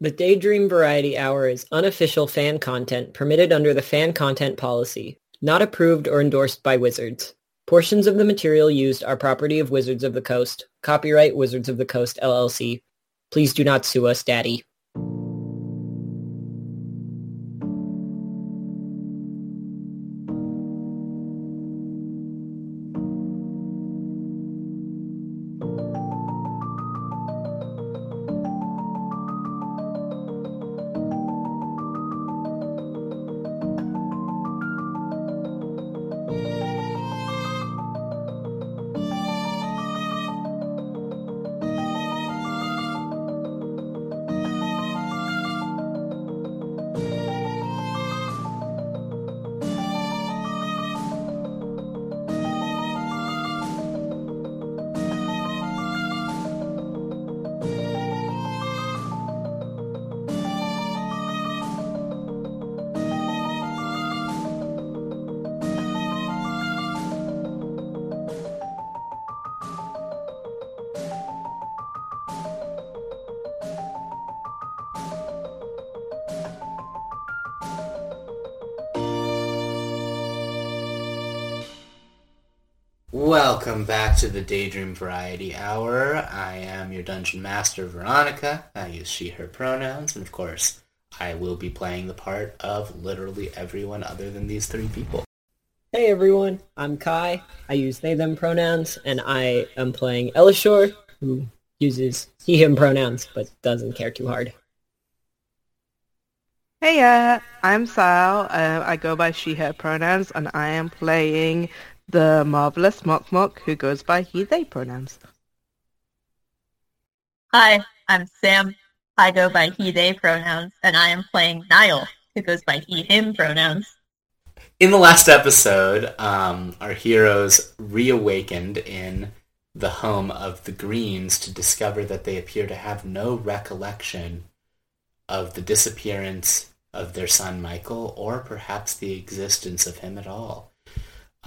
The Daydream Variety Hour is unofficial fan content permitted under the fan content policy, not approved or endorsed by Wizards. Portions of the material used are property of Wizards of the Coast. Copyright Wizards of the Coast, LLC. Please do not sue us, Daddy. To the Daydream Variety Hour. I am your Dungeon Master, Veronica. I use she, her pronouns, and of course, I will be playing the part of literally everyone other than these three people. Hey everyone, I'm Kai. I use they, them pronouns, and I am playing Elashor, who uses he, him pronouns, but doesn't care too hard. Hey, uh, I'm Sal. Uh, I go by she, her pronouns, and I am playing the marvelous Mok Mok, who goes by he, they pronouns. Hi, I'm Sam. I go by he, they pronouns, and I am playing Niall, who goes by he, him pronouns. In the last episode, um, our heroes reawakened in the home of the Greens to discover that they appear to have no recollection of the disappearance of their son Michael, or perhaps the existence of him at all.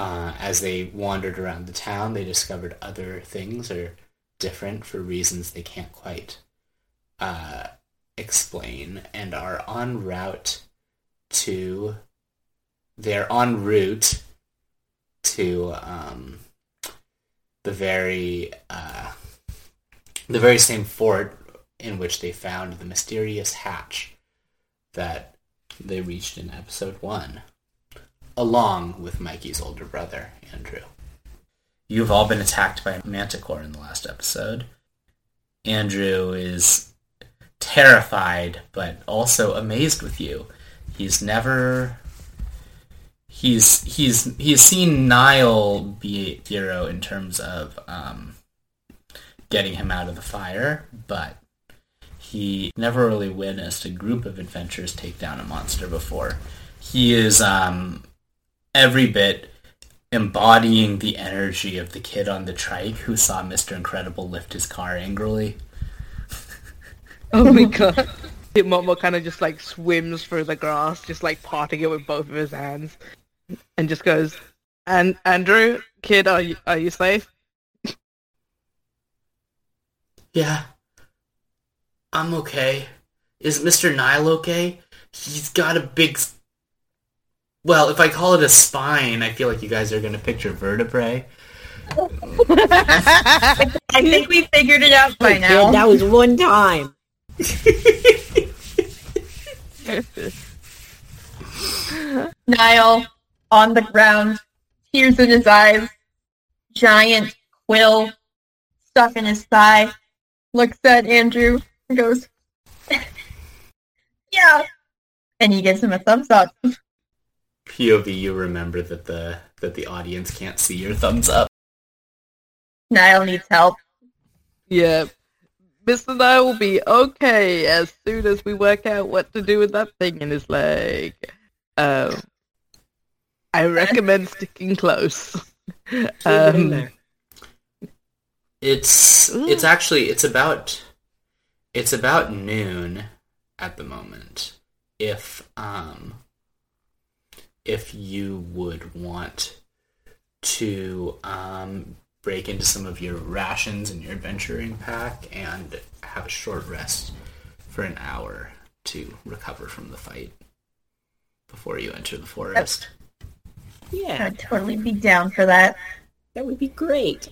Uh, as they wandered around the town, they discovered other things are different for reasons they can't quite uh, explain, and are en route to. They're en route to um, the very uh, the very same fort in which they found the mysterious hatch that they reached in episode one along with Mikey's older brother, Andrew. You've all been attacked by manticore in the last episode. Andrew is terrified, but also amazed with you. He's never he's he's he's seen Niall be a hero in terms of um, getting him out of the fire, but he never really witnessed a group of adventurers take down a monster before. He is um, every bit embodying the energy of the kid on the trike who saw Mr. Incredible lift his car angrily. Oh my god. Momo kind of just like swims through the grass, just like parting it with both of his hands, and just goes, "And Andrew, kid, are you are you safe?" Yeah, I'm okay. Is Mr. Niall okay? He's got a big well, if I call it a spine, I feel like you guys are going to picture vertebrae. I think we figured it out by oh, now. that was one time. Niall on the ground, tears in his eyes, giant quill stuck in his thigh, looks at Andrew and goes, Yeah. And he gives him a thumbs up. POV, you remember that the that the audience can't see your thumbs up. Niall needs help. Yeah. Mr. Niall will be okay as soon as we work out what to do with that thing in his leg. Um, I recommend sticking close. Um, it's it's actually it's about it's about noon at the moment. If um if you would want to um, break into some of your rations in your adventuring pack and have a short rest for an hour to recover from the fight before you enter the forest. Yeah, I'd totally be down for that. that would be great.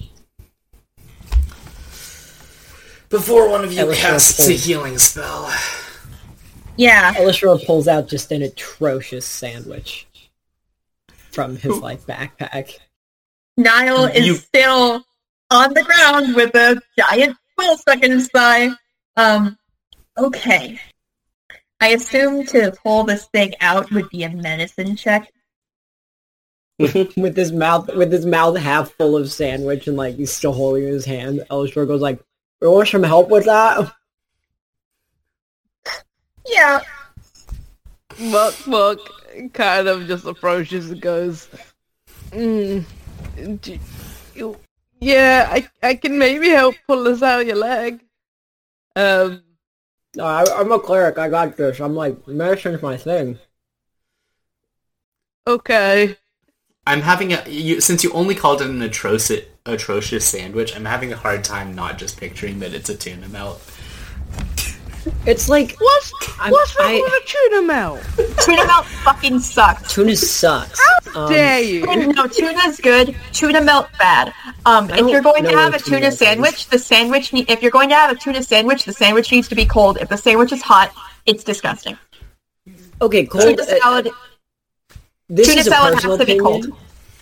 Before one of you That was casts a healing spell. Yeah. Elashor pulls out just an atrocious sandwich from his like backpack. Niall is You- still on the ground with a giant quill stuck in his thigh. Um, okay. I assume to pull this thing out would be a medicine check. with his mouth with his mouth half full of sandwich and like he's still holding his hand. Elashor goes like, "You want some help with that?" Yeah. Mok Mok kind of just approaches and goes, mm, d- you- "Yeah, I I can maybe help pull this out of your leg." Um, No, I, I'm a cleric. I got this. I'm like medicine's my thing. okay. I'm having a you, since you only called it an atrocious atrocious sandwich. I'm having a hard time not just picturing that it's a tuna melt. It's like What's I'm- what's wrong I- with a tuna melt? Tuna melt fucking sucks. tuna sucks. Um, Dare you? No, tuna's good. Tuna melt bad. Um, if you're going to have a tuna tuna sandwich, the sandwich. Ne- if you're going to have a tuna sandwich, the sandwich needs to be cold. If the sandwich is hot, it's disgusting. Okay, cold. Tuna uh, salad. this tuna is a salad personal has to be opinion. cold.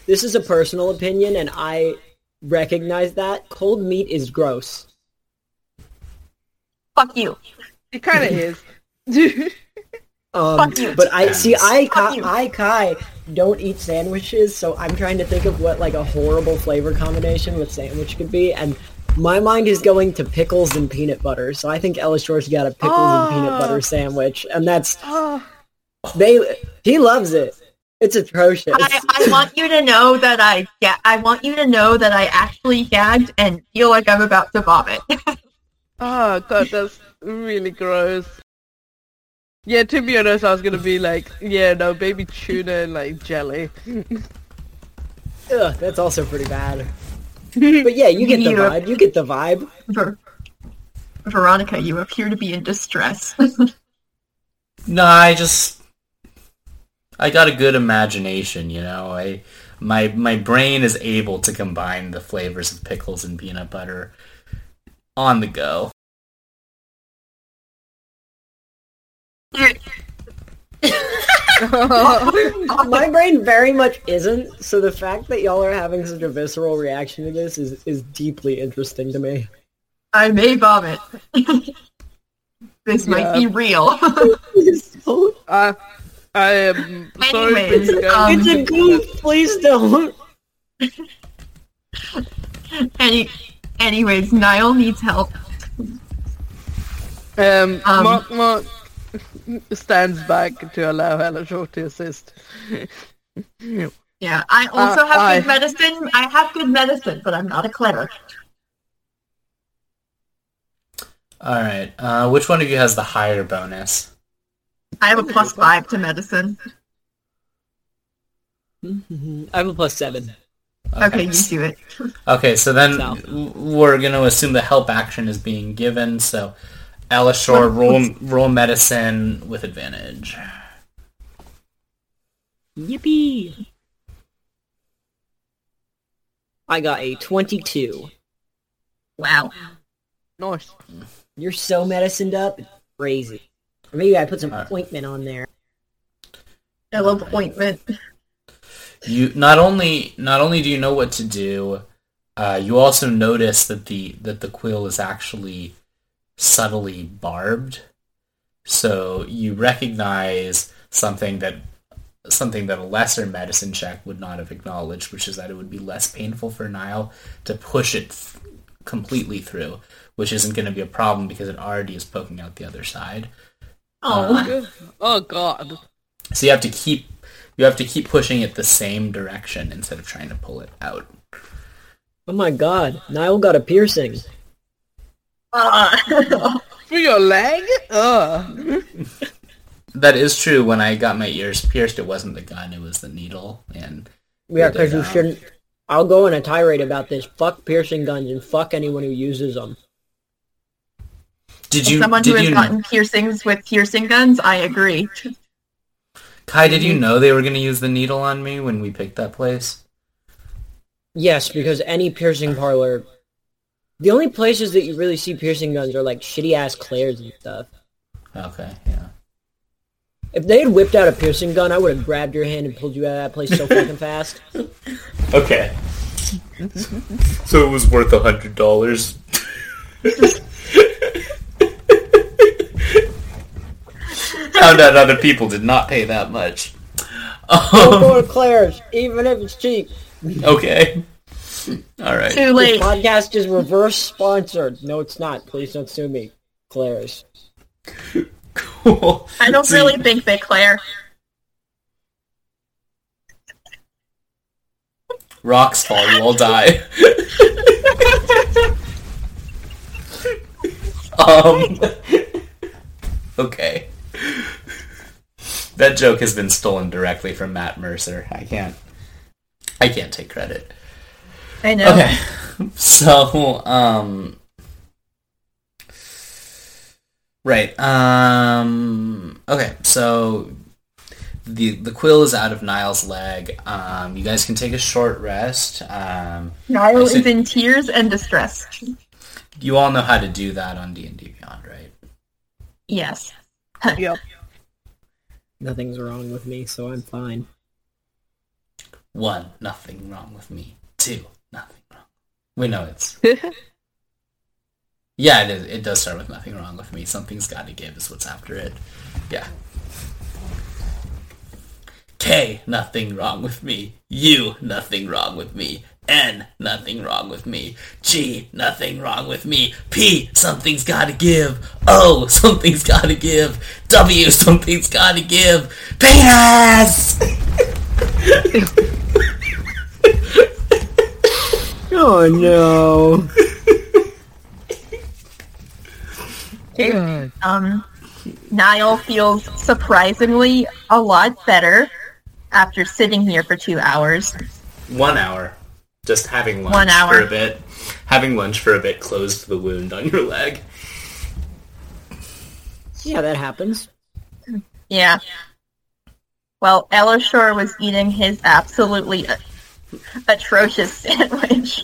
This is a personal opinion, and I recognize that cold meat is gross. Fuck you. It kind of is. Um, but I see, I, Kai. I, Kai, don't eat sandwiches, so I'm trying to think of what like a horrible flavor combination with sandwich could be, and my mind is going to pickles and peanut butter. So I think Elashor's got a pickles and peanut Oh. butter sandwich, and that's oh, they. He loves it. It's atrocious. I, I want you to know that I yeah, I want you to know that I actually gagged and feel like I'm about to vomit. oh god, that's really gross. Yeah, to be honest, I was gonna be like, yeah, no, baby tuna and like jelly. Ugh, that's also pretty bad. But yeah, you get the vibe. You get the vibe. Ver- Veronica, you appear to be in distress. No, I just I got a good imagination, you know. I my my brain is able to combine the flavors of pickles and peanut butter on the go. My brain very much isn't. So the fact that y'all are having such a visceral reaction to this is is deeply interesting to me. I may vomit. this might be real. So- I, I am sorry Anyways, you um, it's a goof. Please don't. Any, anyways, Niall needs help. Um, Um, Mok Mok stands back to allow Elashor to assist. Yeah, I also Uh, have I- good medicine. I have good medicine, but I'm not a cleric. All right. Uh, which one of you has the higher bonus? I have a plus five to medicine. I have a plus seven. Okay, you do it. Okay, so then So. we're going to assume the help action is being given. So, Elashor, roll roll medicine with advantage. Yippee! I got a twenty-two. Wow. Nice. You're so medicined up, it's crazy. Or maybe I put some Alright. ointment on there. I love ointment. You not only not only do you know what to do, uh, you also notice that the that the quill is actually subtly barbed. So you recognize something that something that a lesser medicine check would not have acknowledged, which is that it would be less painful for Niall to push it th- completely through, which isn't going to be a problem because it already is poking out the other side. Oh, um, Oh god. So you have to keep you have to keep pushing it the same direction instead of trying to pull it out. Oh my god, Niall got a piercing. Uh, For your leg? Ugh. That is true. When I got my ears pierced, it wasn't the gun; it was the needle. And Yeah, because you shouldn't. I'll go on a tirade about this. Fuck piercing guns and fuck anyone who uses them. Did As you? someone who has you? gotten piercings with piercing guns, I agree. Kai, did you know they were going to use the needle on me when we picked that place? Yes, because any piercing parlor, the only places that you really see piercing guns are like shitty ass Claire's and stuff. Okay, yeah. If they had whipped out a piercing gun, I would have grabbed your hand and pulled you out of that place so fucking fast. Okay. so it was worth a hundred dollars. Found out other people did not pay that much. Go Um, to Claire's, even if it's cheap. okay. All right. Too late. This podcast is reverse sponsored. No, it's not. Please don't sue me. Claire's. Cool. I don't So- really think that Claire. Rocks fall, you all die. um. Okay. That joke has been stolen directly from Matt Mercer. I can't. I can't take credit. I know. Okay. So, um. Right. Um. Okay. So, the the quill is out of Niall's leg. Um. You guys can take a short rest. Um. Niall is in tears and distress. You all know how to do that on D and D Beyond, right? Yes. Yep. Nothing's wrong with me, so I'm fine. One, nothing wrong with me. Two, nothing wrong. We know it's yeah. It is, it does start with nothing wrong with me. Something's got to give is what's after it. Yeah. K, nothing wrong with me. U, nothing wrong with me. N, nothing wrong with me. G, nothing wrong with me. P, something's gotta give. O, something's gotta give. W, something's gotta give. Penis! Oh no. Okay. Um, Niall feels surprisingly a lot better after sitting here for two hours. One hour. Just having lunch One hour. for a bit. Having lunch for a bit closed the wound on your leg. Yeah, that happens. Yeah. Well, Elashor was eating his absolutely a- atrocious sandwich.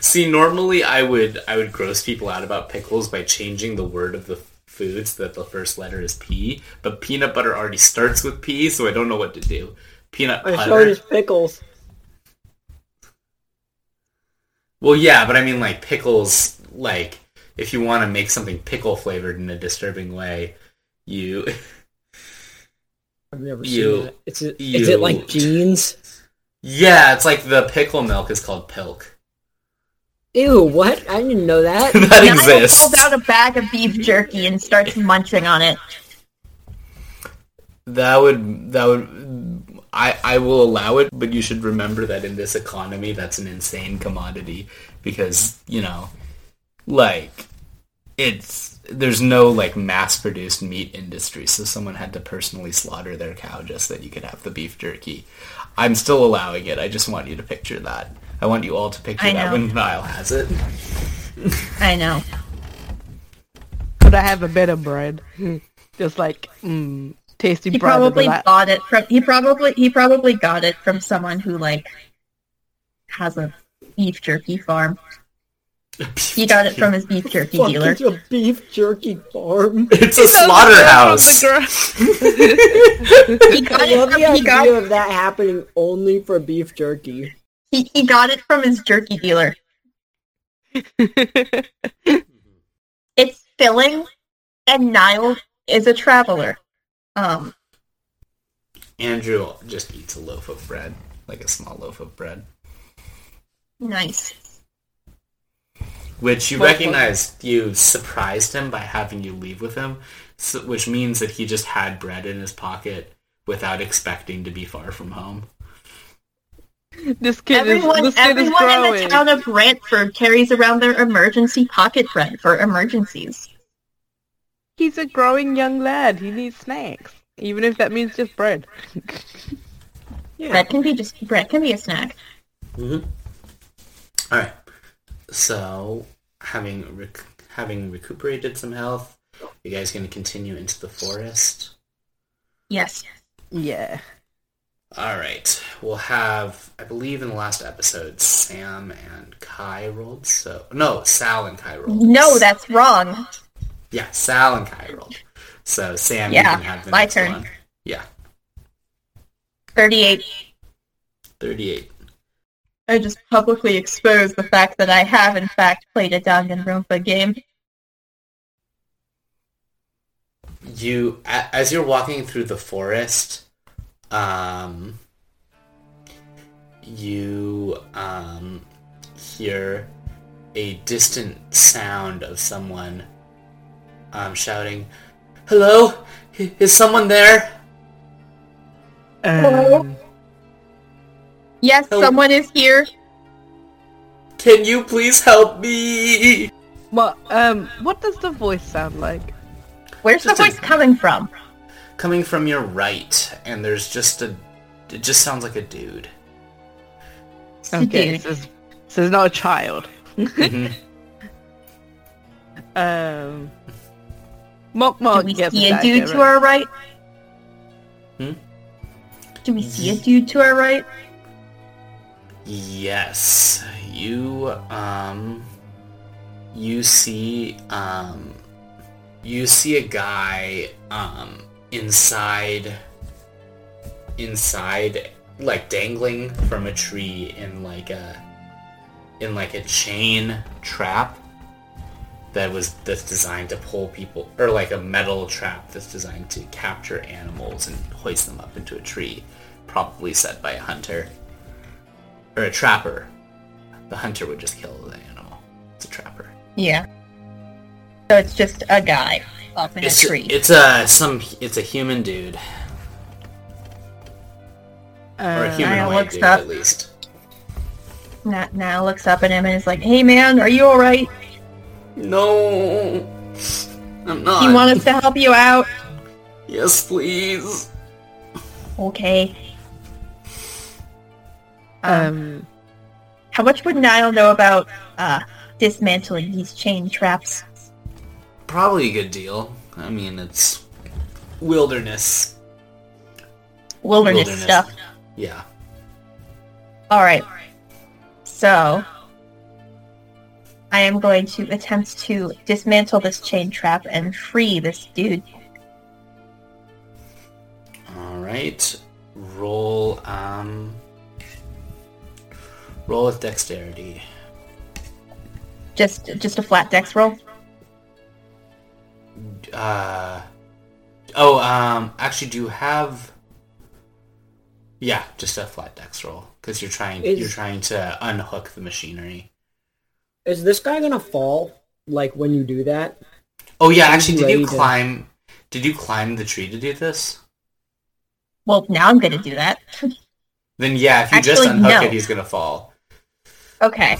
See, normally I would I would gross people out about pickles by changing the word of the food so that the first letter is P, but peanut butter already starts with P, so I don't know what to do. Peanut butter. short is pickles. Well, yeah, but I mean like pickles. Like if you want to make something pickle flavored in a disturbing way, you I've never You- seen that. It's a, is it like you- jeans? Yeah, it's like the pickle milk is called pilk. Ew, what? I didn't know that. that Niall exists. pulls out a bag of beef jerky and starts munching on it. That would that would I I will allow it, but you should remember that in this economy that's an insane commodity because, you know, like it's there's no like mass produced meat industry, so someone had to personally slaughter their cow just that you could have the beef jerky. I'm still allowing it. I just want you to picture that. I want you all to picture I that know. when Niall has it. I know. Could I have a bit of bread? Just like, mm, tasty He bread. and probably that- got it from he probably he probably got it from someone who like has a beef jerky farm. He got it from his beef jerky Fuck, dealer. it's a beef jerky farm. It's a He does slaughterhouse. bread from the. He got I it love from the idea got of that happening only for beef jerky. he, he got it from his jerky dealer. It's filling, and Niall is a traveler. Um, Andrew just eats a loaf of bread, like a small loaf of bread. nice. Which you Well, recognize you surprised him by having you leave with him, so, which means that he just had bread in his pocket without expecting to be far from home. this kid Everyone, is, this kid is everyone in the town of Brantford carries around their emergency pocket bread for emergencies. He's a growing young lad. He needs snacks, even if that means just bread. Yeah. Bread can be just bread can be a snack. Mm-hmm. All right. So, having rec- having recuperated some health, you guys going to continue into the forest? Yes. Yeah. All right. We'll have, I believe, in the last episode, Sam and Kai rolled. So no, Sal and Kai rolled. No, that's wrong. yeah, Sal and Kai rolled. So Sam, Yeah, you can have the my next turn. one. Yeah, 38. thirty-eight. I just publicly expose the fact that I have, in fact, played a Danganronpa game. You, as you're walking through the forest, um, you um, hear a distant sound of someone um, shouting, "Hello, is someone there?" Hello? Yes, Oh. someone is here. Can you please help me? what um what does the voice sound like? Where's Just the a- voice coming from? Coming from your right, and there's just a. It just sounds like a dude. Okay, so it's, so it's not a child. Mhm. Um Mok Mok. Do we see a dude to right? our right? Hmm? Do we see a dude to our right? Yes, you um you see um you see a guy um inside inside like dangling from a tree in like a in like a chain trap that was that's designed to pull people or like a metal trap that's designed to capture animals and hoist them up into a tree probably set by a hunter or a trapper. The hunter would just kill the animal. It's a trapper. Yeah. So it's just a guy up in It's a tree. it's a some it's a human dude or a Uh, humanoid dude up. at least. Nat Now looks up at him and is like, "Hey man, are you all right? No, I'm not. You want us to help you out?" Yes, please. Okay. Um, um how much would Niall know about uh, dismantling these chain traps? Probably a good deal. I mean, it's wilderness. Wilderness, Wilderness. stuff. Yeah. All right. So I am going to attempt to dismantle this chain trap and free this dude. All right. Roll. Um. Roll with dexterity. Just just a flat dex roll. Uh. Oh. Um. Actually, do you have? Yeah, just a flat dex roll because you're trying. Is- You're trying to unhook the machinery. Is this guy gonna fall? Like when you do that? Oh yeah. Actually, did you ready to- climb? Did you climb the tree to do this? Well, now I'm going to do that. Then yeah, if you just unhook no. it, he's gonna fall. Okay.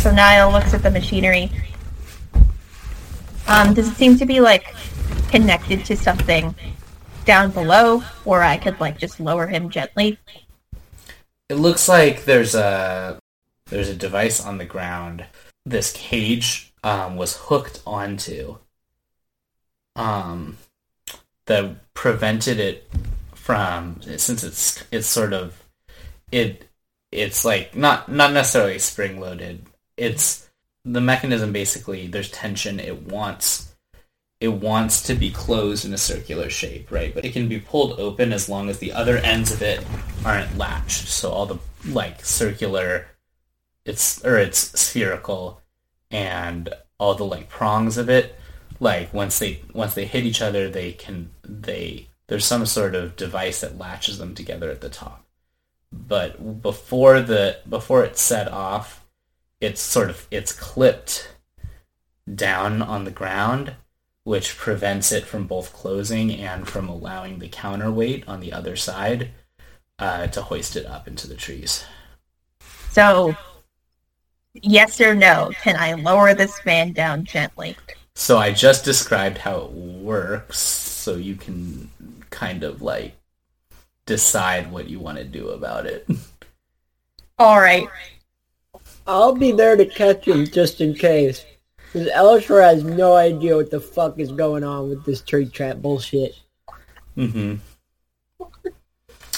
So Niall looks at the machinery. Um, does it seem to be like connected to something down below, or I could like just lower him gently? It looks like there's a there's a device on the ground. This cage um, was hooked onto um, that prevented it from since it's it's sort of it it's like not not necessarily spring loaded. It's the mechanism basically there's tension. It wants it wants to be closed in a circular shape, right? But it can be pulled open as long as the other ends of it aren't latched. So all the like circular, it's or it's spherical, and all the like prongs of it, like once they once they hit each other, they can they there's some sort of device that latches them together at the top. But before the before it's set off, it's sort of it's clipped down on the ground which prevents it from both closing and from allowing the counterweight on the other side uh, to hoist it up into the trees. So, yes or no? Can I lower this man down gently? So I just described how it works, so you can kind of like decide what you want to do about it. All right. I'll be there to catch him just in case. Because Elashor has no idea what the fuck is going on with this tree trap bullshit. Mm-hmm.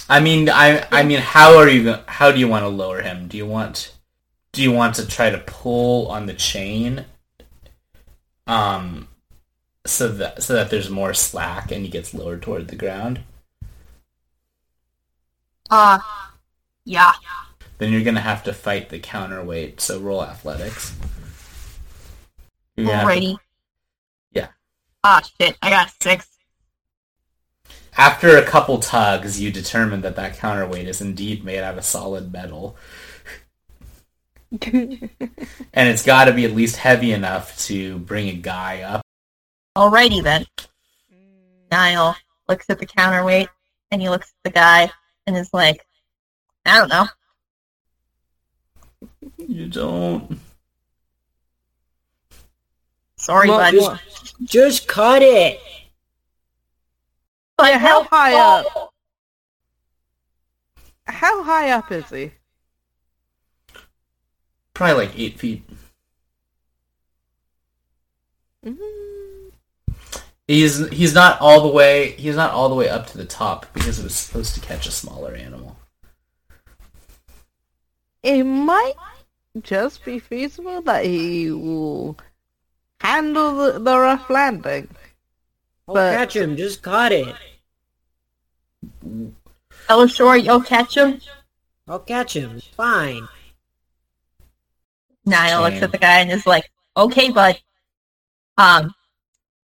I mean, I I mean, how are you? How do you want to lower him? Do you want? Do you want to try to pull on the chain? Um, so that so that there's more slack and he gets lowered toward the ground. Uh, yeah. Then you're gonna have to fight the counterweight. So roll athletics. Have to- Alrighty. Yeah. Ah, shit. I got six. After a couple tugs, you determine that that counterweight is indeed made out of solid metal, and it's got to be at least heavy enough to bring a guy up. Alrighty then. Niall looks at the counterweight and he looks at the guy and it's like, I don't know. You don't. Sorry, Well, bud. just- Just cut it! But Yeah, how how high up? How high up is he? Probably like eight feet. Mm, He's he's not all the way. He's not all the way up to the top because it was supposed to catch a smaller animal. It might just be feasible that he will handle the, the rough landing. I'll But- catch him, just cut it. Elashor, you'll catch him? I'll catch him, it's fine. Niall looks at the guy and is like, okay, bud. Um,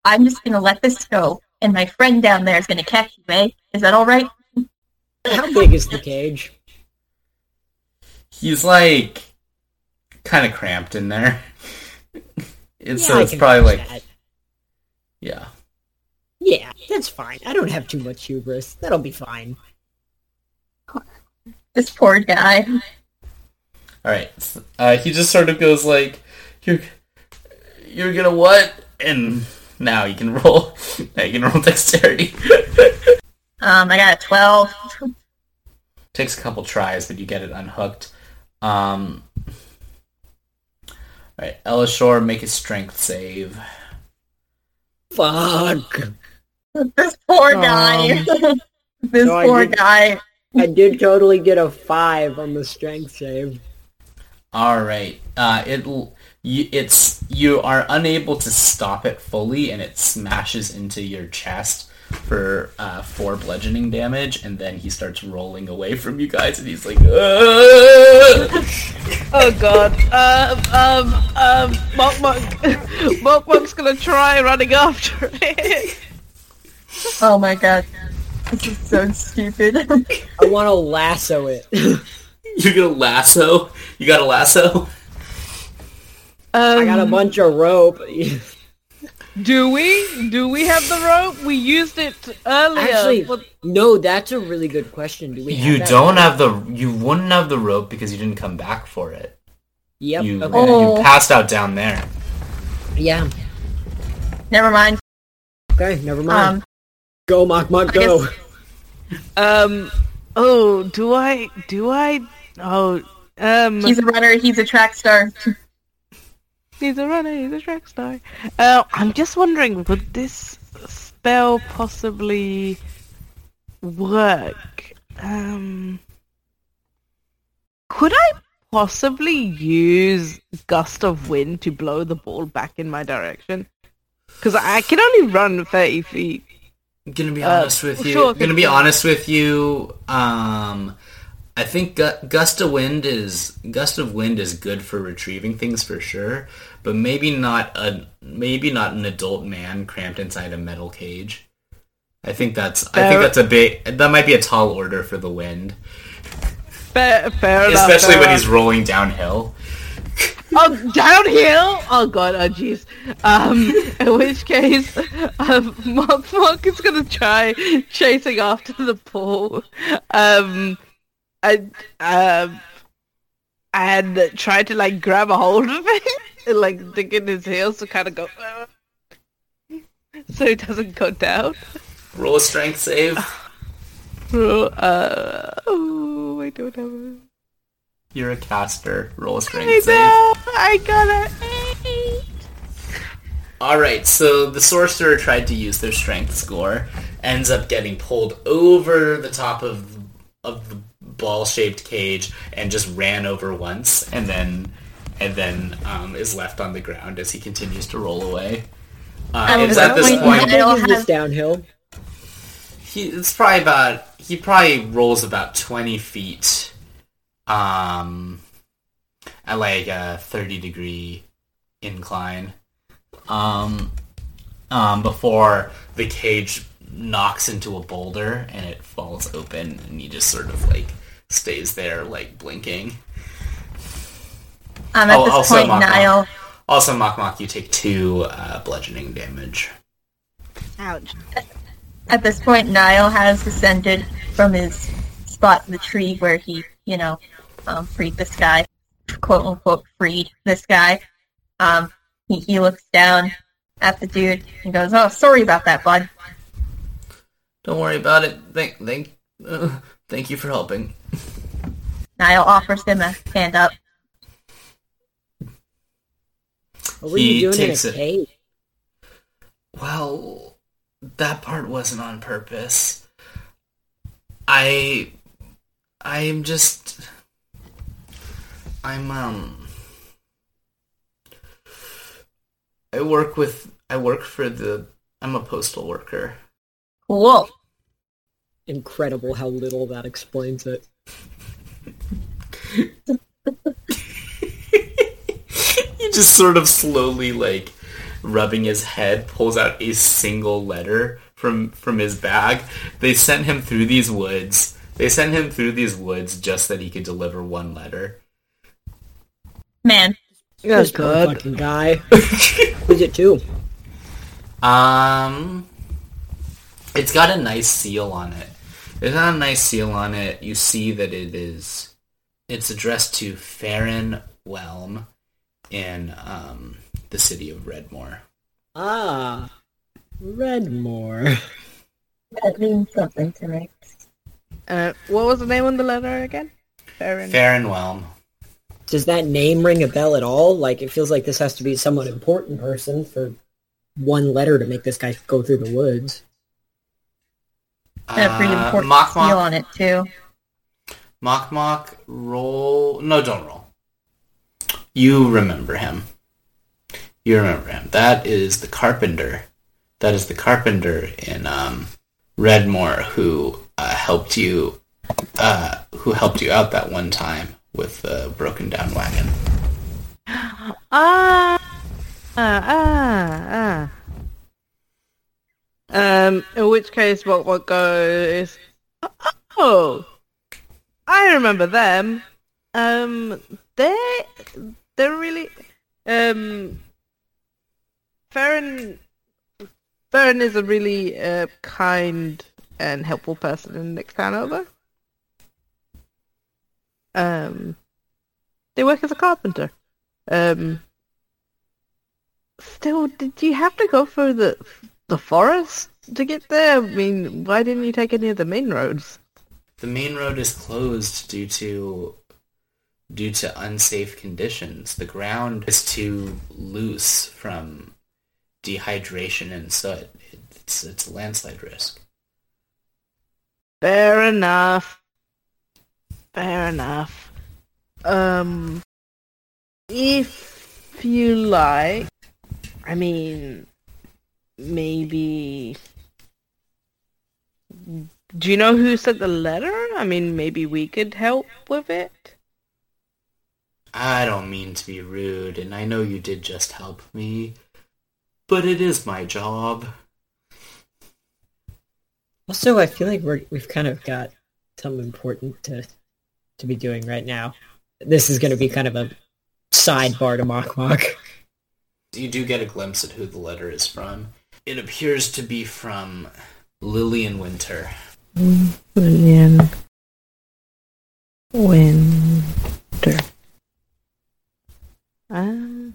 I'm just gonna let this go, and my friend down there is gonna catch you, eh? Is that alright? How big is the cage? He's like kind of cramped in there. it's so I it's can probably like that. yeah. Yeah, that's fine. I don't have too much hubris. That'll be fine. This poor guy. All right. Uh, he just sort of goes like, "You're, you're gonna what?" And now you can roll. Now you can roll dexterity. Um, I got a 12. Takes a couple tries, but you get it unhooked. Um. All right, Elashor, make a strength save. Fuck. This poor guy. this No, I poor did- guy. I did totally get a five on the strength save. All right. Uh, it you, it's you are unable to stop it fully, and it smashes into your chest for uh, four bludgeoning damage, and then he starts rolling away from you guys, and he's like, "Ugh!" Oh god. Um, um, um, Mok Mok, Mok Mok's gonna try running after it. Oh my god. This is so stupid. I want to lasso it. You're gonna lasso. You got a lasso. Um, I got a bunch of rope. Do we? Do we have the rope? We used it earlier. Actually, What- no, that's a really good question. Do we? Have You that? don't have the. You wouldn't have the rope because you didn't come back for it. Yep. You okay. Oh. you passed out down there. Yeah. Never mind. Okay. Never mind. Um, go, Mok Mok, go. guess- Um. Oh, do I? Do I? Oh. Um. he's a runner, he's a track star. He's a runner. He's a track star. Uh, I'm just wondering, would this spell possibly work? Um. Could I possibly use gust of wind to blow the ball back in my direction? Because I can only run 30 feet. I'm gonna be Uh, honest with you. sure, I'm gonna be honest with you. Um, I think gu- gust of wind is gust of wind is good for retrieving things for sure, but maybe not a maybe not an adult man cramped inside a metal cage. I think that's I think that's a big that might be a tall order for the wind, Fair, fair enough. especially fair when he's rolling downhill. Oh, downhill! Oh god, oh jeez. Um, in which case, um, Mok, Mok is gonna try chasing after the ball. Um, and, um, and try to like grab a hold of it and like digging his heels to kind of go, "Uh," so it doesn't go down. Roll a strength save. Uh, oh, I don't have a... You're a caster. Roll a I strength save. know, I got an eight. All right, so the sorcerer tried to use their strength score, ends up getting pulled over the top of of the ball-shaped cage and just ran over once, and then and then um, is left on the ground as he continues to roll away. Uh, it's at this point, How point big is this downhill? he it's probably about he probably rolls about 20 feet um at like a 30 degree incline um um before the cage knocks into a boulder and it falls open and he just sort of like stays there like blinking Um, at Oh, this also point, Mok Mok. Niall. also Mok Mok you take two uh, bludgeoning damage Ouch. At this point, Niall has descended from his spot in the tree where he, you know, um, freed this guy, quote unquote, freed this guy. Um, he, he looks down at the dude and goes, "Oh, sorry about that, bud." don't worry about it thank thank uh, thank you for helping Niall offers him a hand up. What were He you doing in a takes it. cave? Well, that part wasn't on purpose. I I'm just I'm um I work with I work for the I'm a postal worker. Cool. Incredible how little that explains it. he just sort of slowly like rubbing his head pulls out a single letter from from his bag. They sent him through these woods. They sent him through these woods just that he could deliver one letter. Man, This That's poor good. fucking guy. Who's it to? um it's got a nice seal on it. It's got a nice seal on it. You see that it is it's addressed to Farron Whelm in um the city of Redmore Ah, Redmore. that means something to me. Uh, what was the name on the letter again? Farron. Farron Whelm Does that name ring a bell at all? Like, it feels like this has to be a somewhat important person for one letter to make this guy go through the woods. And a pretty Uh, important Mach seal Mach, on it too. Mok Mok, roll. No, don't roll. You remember him. You remember him. That is the carpenter. That is the carpenter in um, Redmore who uh, helped you, uh, who helped you out that one time with the broken down wagon. Ah, ah, ah. Um, in which case, what what goes? Oh, I remember them. Um, they they're really um. Farron Farron is a really uh, kind and helpful person in next town over. Um, they work as a carpenter. Um, still, did you have to go through the the forest to get there? I mean, why didn't you take any of the main roads? The main road is closed due to due to unsafe conditions. The ground is too loose from dehydration and soot. It's it's a landslide risk. Fair enough. Fair enough. Um, if you like, I mean, maybe. Do you know who sent the letter? I mean, maybe we could help with it. I don't mean to be rude, and I know you did just help me, but it is my job. Also, I feel like we're, we've kind of got something important to to be doing right now. This is going to be kind of a sidebar to Mok Mok. You do get a glimpse at who the letter is from. It appears to be from Lillian Winter. Lillian Winter. Um,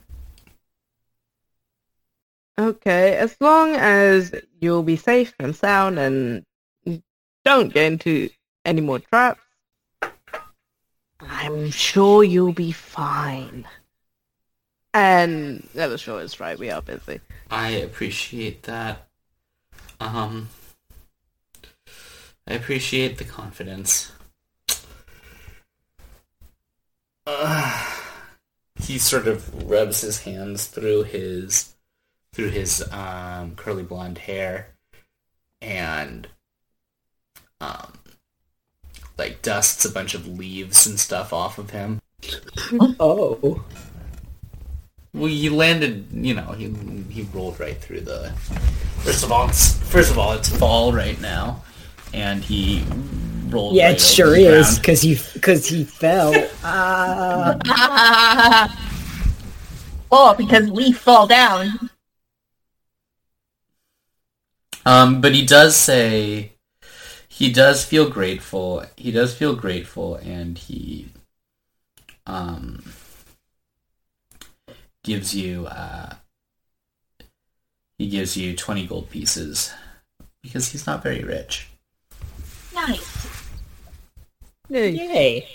okay, as long as you'll be safe and sound and don't get into any more traps, I'm sure you'll be fine. And Elashor is right, we are busy. I appreciate that. Um, I appreciate the confidence. Uh, he sort of rubs his hands through his through his um, curly blonde hair and um, like dusts a bunch of leaves and stuff off of him. Oh. Well, he landed, you know, he he rolled right through the. First of all, it's, first of all, it's fall right now, and he rolled. Yeah, right it sure is, because he, cause he fell. Ah. oh, because leaf fall down. Um, but he does say he does feel grateful. He does feel grateful, and he um gives you uh he gives you twenty gold pieces because he's not very rich. Nice. Yay. Yay.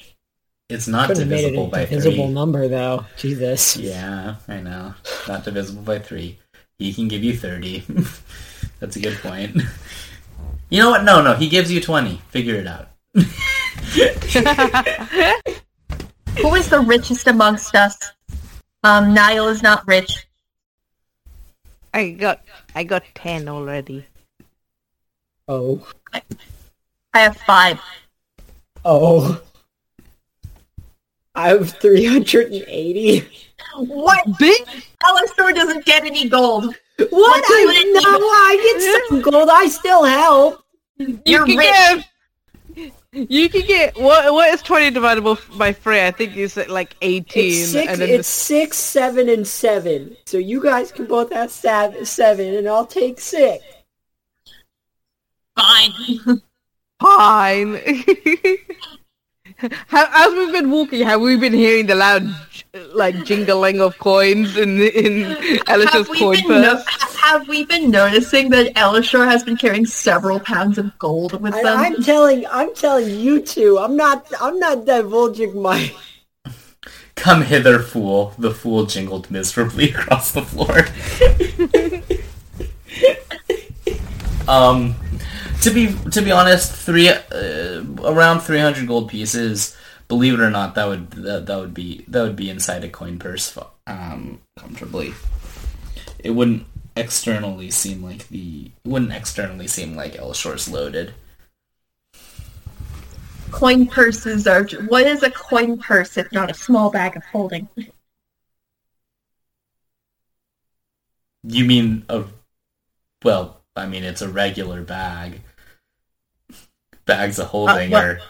It's not Could have made it divisible by divisible three. number, though. Jesus. Yeah, I know. Not divisible by three. He can give you 30. That's a good point. You know what? No, no. He gives you 20. Figure it out. Who is the richest amongst us? Um, Niall is not rich. I got I got ten already. Oh. I have five. Oh. I have 380. What? Big Alistar doesn't get any gold. What? What I, mean? no, I get some gold. I still help. you You're can rich. get you can get what what is twenty divided by three? I think it's uh, like eighteen It's six, and then it's six, seven, and seven. So you guys can both have seven, and I'll take six. Fine. Fine. As we've been walking, have we been hearing the loud, like jingling of coins in in Elashor's have, we coin been no- purse? have we been noticing that Elashor has been carrying several pounds of gold with I, them? I'm telling, I'm telling you two. I'm not, I'm not divulging my. Come hither, fool. The fool jingled miserably across the floor. um, to be to be honest, three uh, around three hundred gold pieces. Believe it or not, that would that, that would be that would be inside a coin purse um, comfortably. It wouldn't externally seem like the it wouldn't externally seem like Elashor's loaded. coin purses are. What is a coin purse if not a small bag of holding? You mean a well, I mean it's a regular bag. Bags of holding what- are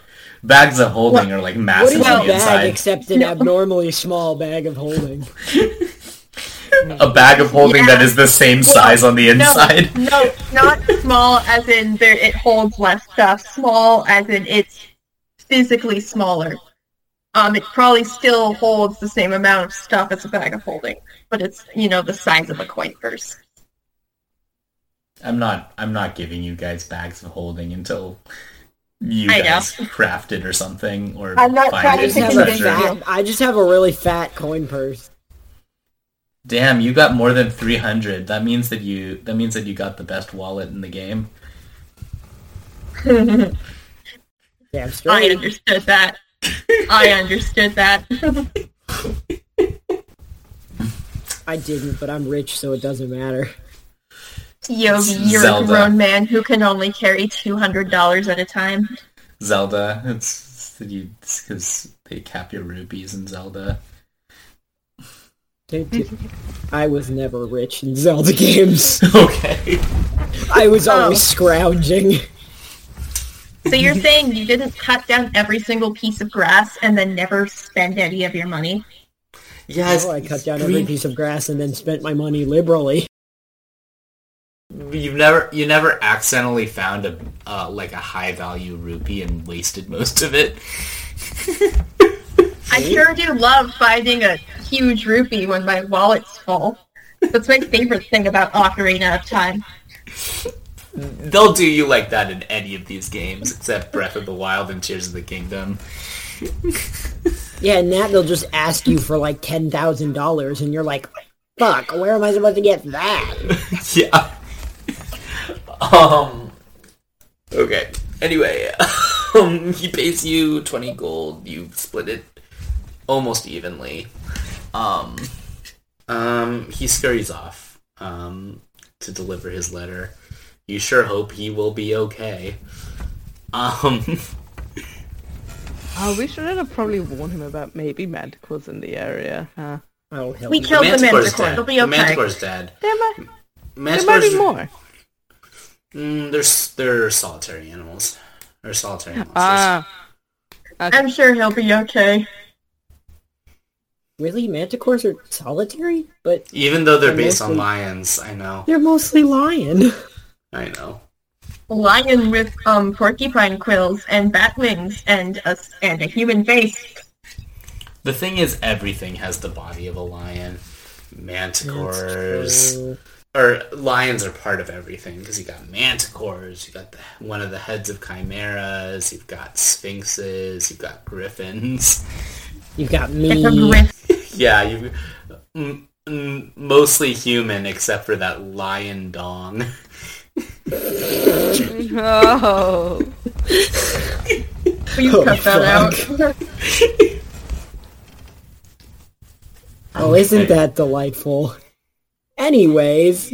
bags of holding are like What massive is on a the bag inside. except an No. abnormally small bag of holding? a bag of holding that Yeah. is the same size on the inside. No, no, not small as in there. It holds less stuff. Small as in it's physically smaller. Um, it probably still holds the same amount of stuff as a bag of holding, but it's you know the size of a coin purse. I'm not I'm not giving you guys bags of holding until you I know. craft it or something or I'm not find trying I it to just have a convince treasure. you. fat. I just have a really fat coin purse. Damn, you got more than 300. That means that you that means that you got the best wallet in the game. Damn I understood that. I understood that. I didn't, but I'm rich, so it doesn't matter. Yogi, you're Zelda. a grown man who can only carry two hundred dollars at a time. Zelda, it's because they cap your rupees in Zelda. I was never rich in Zelda games. okay. I was Oh. always scrounging. So you're saying you didn't cut down every single piece of grass and then never spend any of your money? Yes, Oh, I cut down every piece of grass and then spent my money liberally. You've never you never accidentally found a uh, like a high value rupee and wasted most of it. I sure do love finding a huge rupee when my wallet's full. That's my favorite thing about Ocarina of Time. They'll do you like that in any of these games except Breath of the Wild and Tears of the Kingdom. Yeah, and that they'll just ask you for like ten thousand dollars, and you're like, "Fuck, where am I supposed to get that?" yeah. Um. Okay. Anyway, um, he pays you twenty gold. You split it almost evenly. Um. Um. He scurries off. Um. To deliver his letter. You sure hope he will be okay. Um. Oh, we should have probably warned him about maybe manticores in the area. Huh? Oh We killed the Manticore's manticore. dead. They'll be The okay. Manticore's dead. There might, there might be more. Mm, they're they're solitary animals. They're solitary animals. Ah. Okay. I'm sure he'll be okay. really manticores are solitary, but Even though they're They're based on lions, I know. they're mostly lion. I know. Lion with um porcupine quills and bat wings and a and a human face. The thing is, everything has the body of a lion. Manticores, True. Or lions are part of everything because you got manticores, you got the, one of the heads of chimeras, you've got sphinxes, you've got griffins. You've got me. yeah, you mm, mm, mostly human except for that lion dong. Oh. Please Oh, cut that fuck. out. Oh, isn't that delightful? Anyways,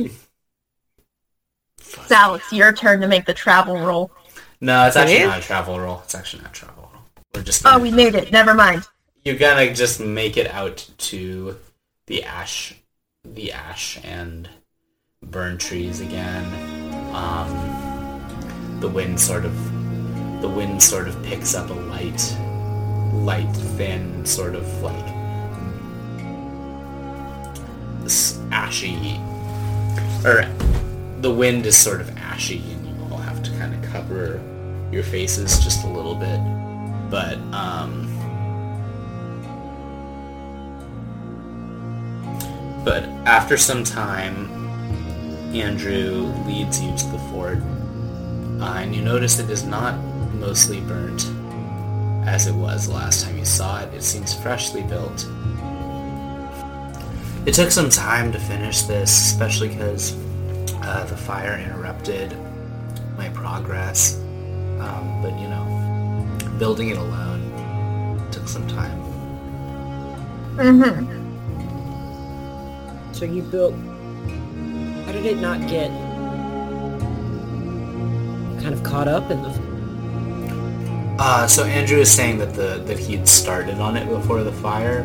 Sal, it's your turn to make the travel roll. No, it's actually is? not a travel roll. It's actually not a travel roll. We're just Oh, gonna, we made it. Never mind. you're gonna just make it out to the ash, the ash and burn trees again. Um, the wind sort of, the wind sort of picks up a light, light, thin, sort of like s- ashy, or the wind is sort of ashy, and you all have to kind of cover your faces just a little bit. But um, but after some time, Andrew leads you to the fort, uh, and you notice it is not mostly burnt as it was last time you saw it. It seems freshly built. It took some time to finish this, especially because uh, the fire interrupted my progress. Um, but you know, building it alone took some time. Mm-hmm. so you built. How did it not get kind of caught up in the? Uh, so Andrew is saying that the that he'd started on it before the fire,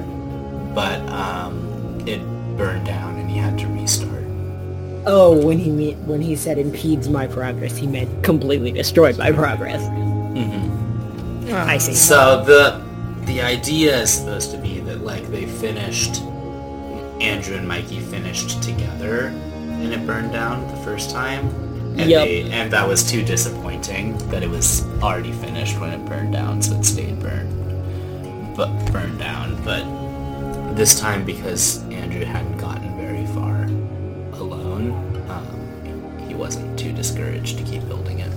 but um, it burned down and he had to restart. Oh, when he me- when he said impedes my progress, he meant completely destroyed my progress. hmm I see. So the the idea is supposed to be that like they finished, Andrew and Mikey finished together, and it burned down the first time. And Yep. they, and that was too disappointing that it was already finished when it burned down, so it stayed burned, but burned down. But this time, because Andrew hadn't gotten very far alone, um, he wasn't too discouraged to keep building it.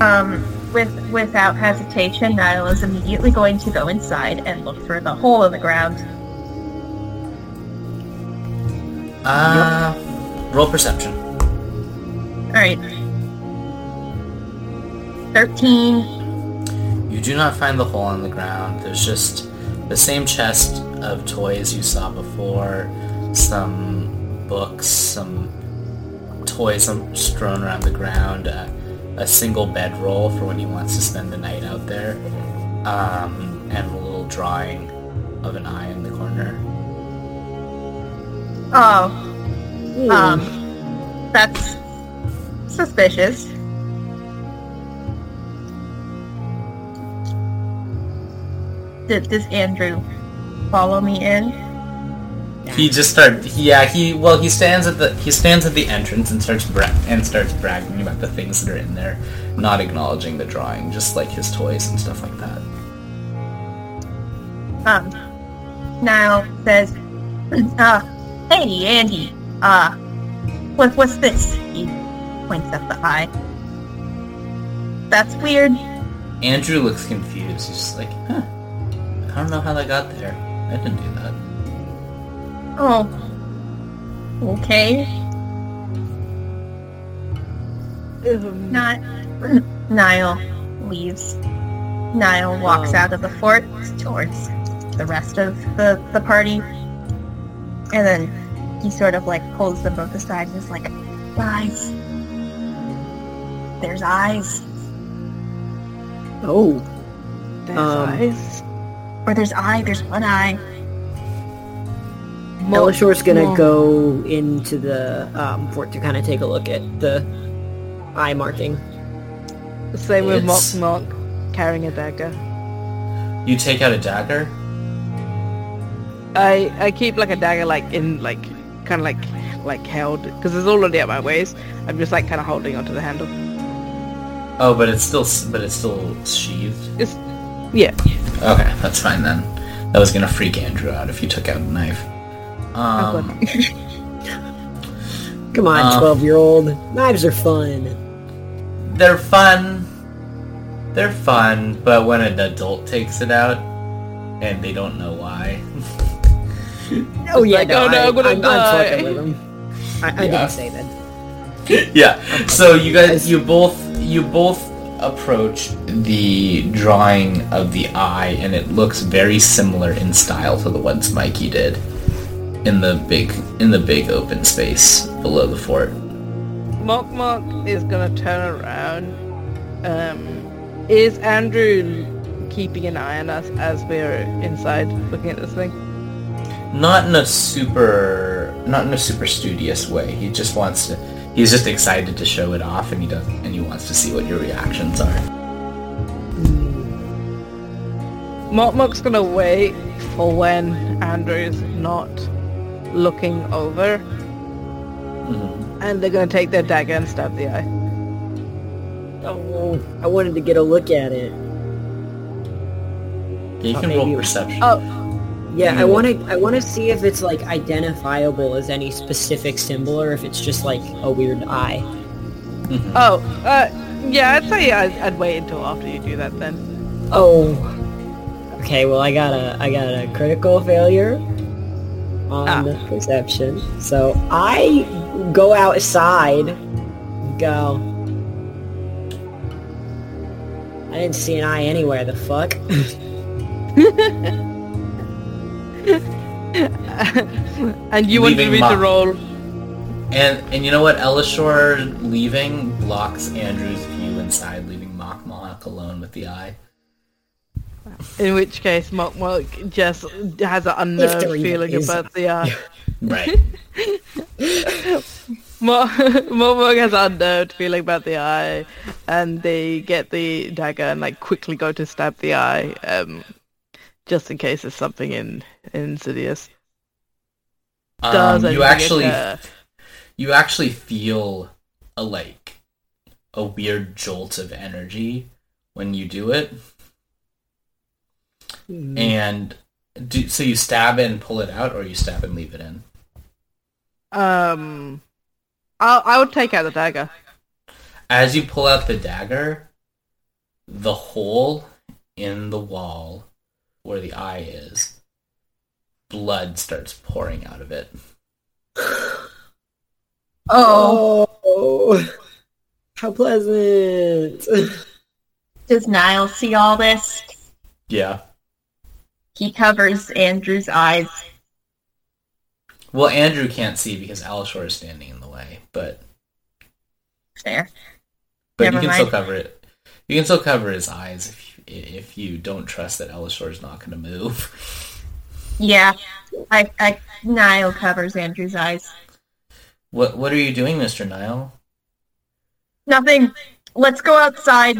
Um, with without hesitation, Niall is immediately going to go inside and look for the hole in the ground. Uh, roll perception. All right. Thirteen. You do not find the hole in the ground. There's just the same chest of toys you saw before, some books, some toys um, strewn around the ground, uh, a single bedroll for when he wants to spend the night out there, um, and a little drawing of an eye in the corner. Oh, um, that's suspicious. Did does Andrew follow me in? He just start yeah he well he stands at the he stands at the entrance and starts bra- and starts bragging about the things that are in there, not acknowledging the drawing, just like his toys and stuff like that. Um, Niall says, uh, hey, Andy, uh, what, what's this? He points at the eye. That's weird. Andrew looks confused. He's just like, huh. I don't know how that got there. I didn't do that. Oh. Okay. Um, Not. Niall leaves. Niall walks Um. out of the fort towards the rest of the, the party. And then he sort of like pulls them both aside and is like, Guys. There's eyes. Oh. there's Um, eyes. Or there's eye, there's one eye. Mo- Elashor's gonna Mo- go into the um, fort to kind of take a look at the eye marking. The Same with Mok It's- Mok carrying a dagger. You take out a dagger? I I keep like a dagger like in like kind of like like held because it's already at my waist. I'm just like kind of holding onto the handle. Oh, but it's still s- but it's still sheathed. It's yeah. Okay, that's fine then. That was gonna freak Andrew out if you took out a knife. Um, Come on, Uh. twelve-year-old. Knives are fun. they're fun. They're fun, but when an adult takes it out and they don't know why. Oh yeah, like, no, oh, no, I, I'm gonna I'm, I'm die. fucking with them. I, I Yeah. didn't say that. yeah. So you guys, you both, you both approach the drawing of the eye, and it looks very similar in style to the ones Mikey did in the big, in the big open space below the fort. Mok Mok is gonna turn around. Um, is Andrew keeping an eye on us as we're inside looking at this thing? Not in a super, not in a super studious way. He just wants to. He's just excited to show it off, and he does, and he wants to see what your reactions are. Mok gonna wait for when Andrew's not looking over, Mhm. and they're gonna take their dagger and stab the eye. Oh, I wanted to get a look at it. You can roll perception. Oh, Yeah, I want to. I want to see if it's like identifiable as any specific symbol, or if it's just like a weird eye. Mhm. oh, uh, yeah, I'd say I'd, I'd wait until after you do that then. Oh. Okay, well I got a I got a critical failure on Ah. the perception. So I go outside go I didn't see an eye anywhere, the fuck? and you want Leaving me to Mok. roll. And and you know what? Elashor leaving blocks Andrew's view inside, leaving Mok Mok alone with the eye. In which case, Mok Mok just has an unnerved feeling is about the eye. Right. Mok Mok Mok has an unnerved feeling about the eye, and they get the dagger and like quickly go to stab the eye, um, just in case there's something in, insidious. Um, you actually occur? you actually feel a like a weird jolt of energy when you do it, Hmm. and do, so you stab and pull it out, or you stab and leave it in. Um, I I would take out the dagger. As you pull out the dagger, the hole in the wall where the eye is, blood starts pouring out of it. Oh, Oh, how pleasant! does Niall see all this? Yeah. He covers Andrew's eyes. Well, Andrew can't see because Elashor is standing in the way, but There. but Never you can mind. still cover it. You can still cover his eyes if you, if you don't trust that Elashor is not going to move. Yeah. I, I, Niall covers Andrew's eyes. What what are you doing, Mister Niall? Nothing. Let's go outside.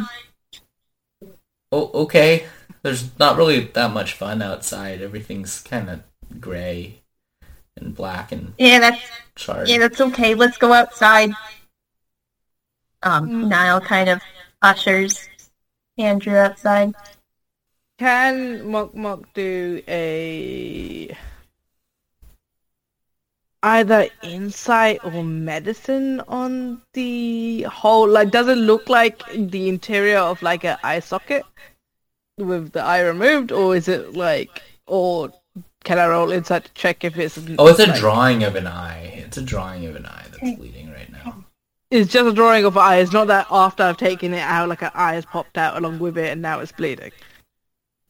Oh, okay. There's not really that much fun outside. Everything's kind of gray and black and Yeah, that's charred. yeah, that's okay. Let's go outside. Um, Mm. Niall kind of ushers Andrew outside. Can Mok Mok do a? either insight or medicine on the whole? Like, does it look like the interior of like an eye socket with the eye removed, or is it like, or can I roll insight to check if it's? Oh, it's a like- drawing of an eye. It's a drawing of an eye that's bleeding right now. It's just a drawing of an eye. It's not that after I've taken it out, like an eye has popped out along with it, and now it's bleeding.